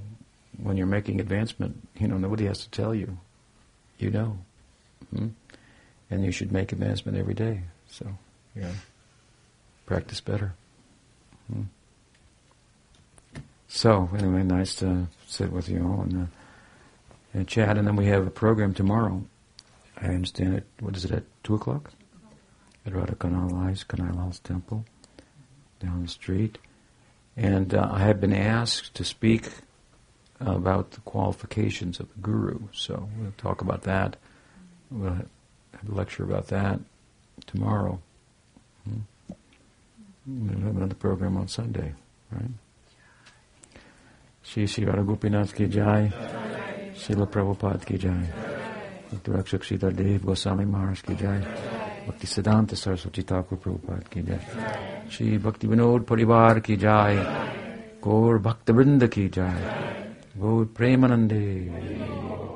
when you're making advancement, you know nobody has to tell you. You know. Hmm? and you should make advancement every day. So, yeah, practice better. Hmm. So, anyway, nice to sit with you all and, uh, and chat. And then we have a program tomorrow. I understand it. What is it at two o'clock? At Radha Kanalai's Kanalai's temple down the street. And uh, I have been asked to speak about the qualifications of the guru. So we'll talk about that. We'll have a lecture about that tomorrow. Hmm? We'll have another program on Sunday, right? Shri Shri Radha Gopinath ki jai, Srila Prabhupada ki jai, Dr. Rakshak Sridhar Dev Goswami Maharaj ki jai, Bhakti Siddhanta Saraswati Thakur Prabhupada ki jai, Shri Bhakti Vinod Parivar ki jai, Gaur Bhakta Vrinda ki jai, Gaur Premanande.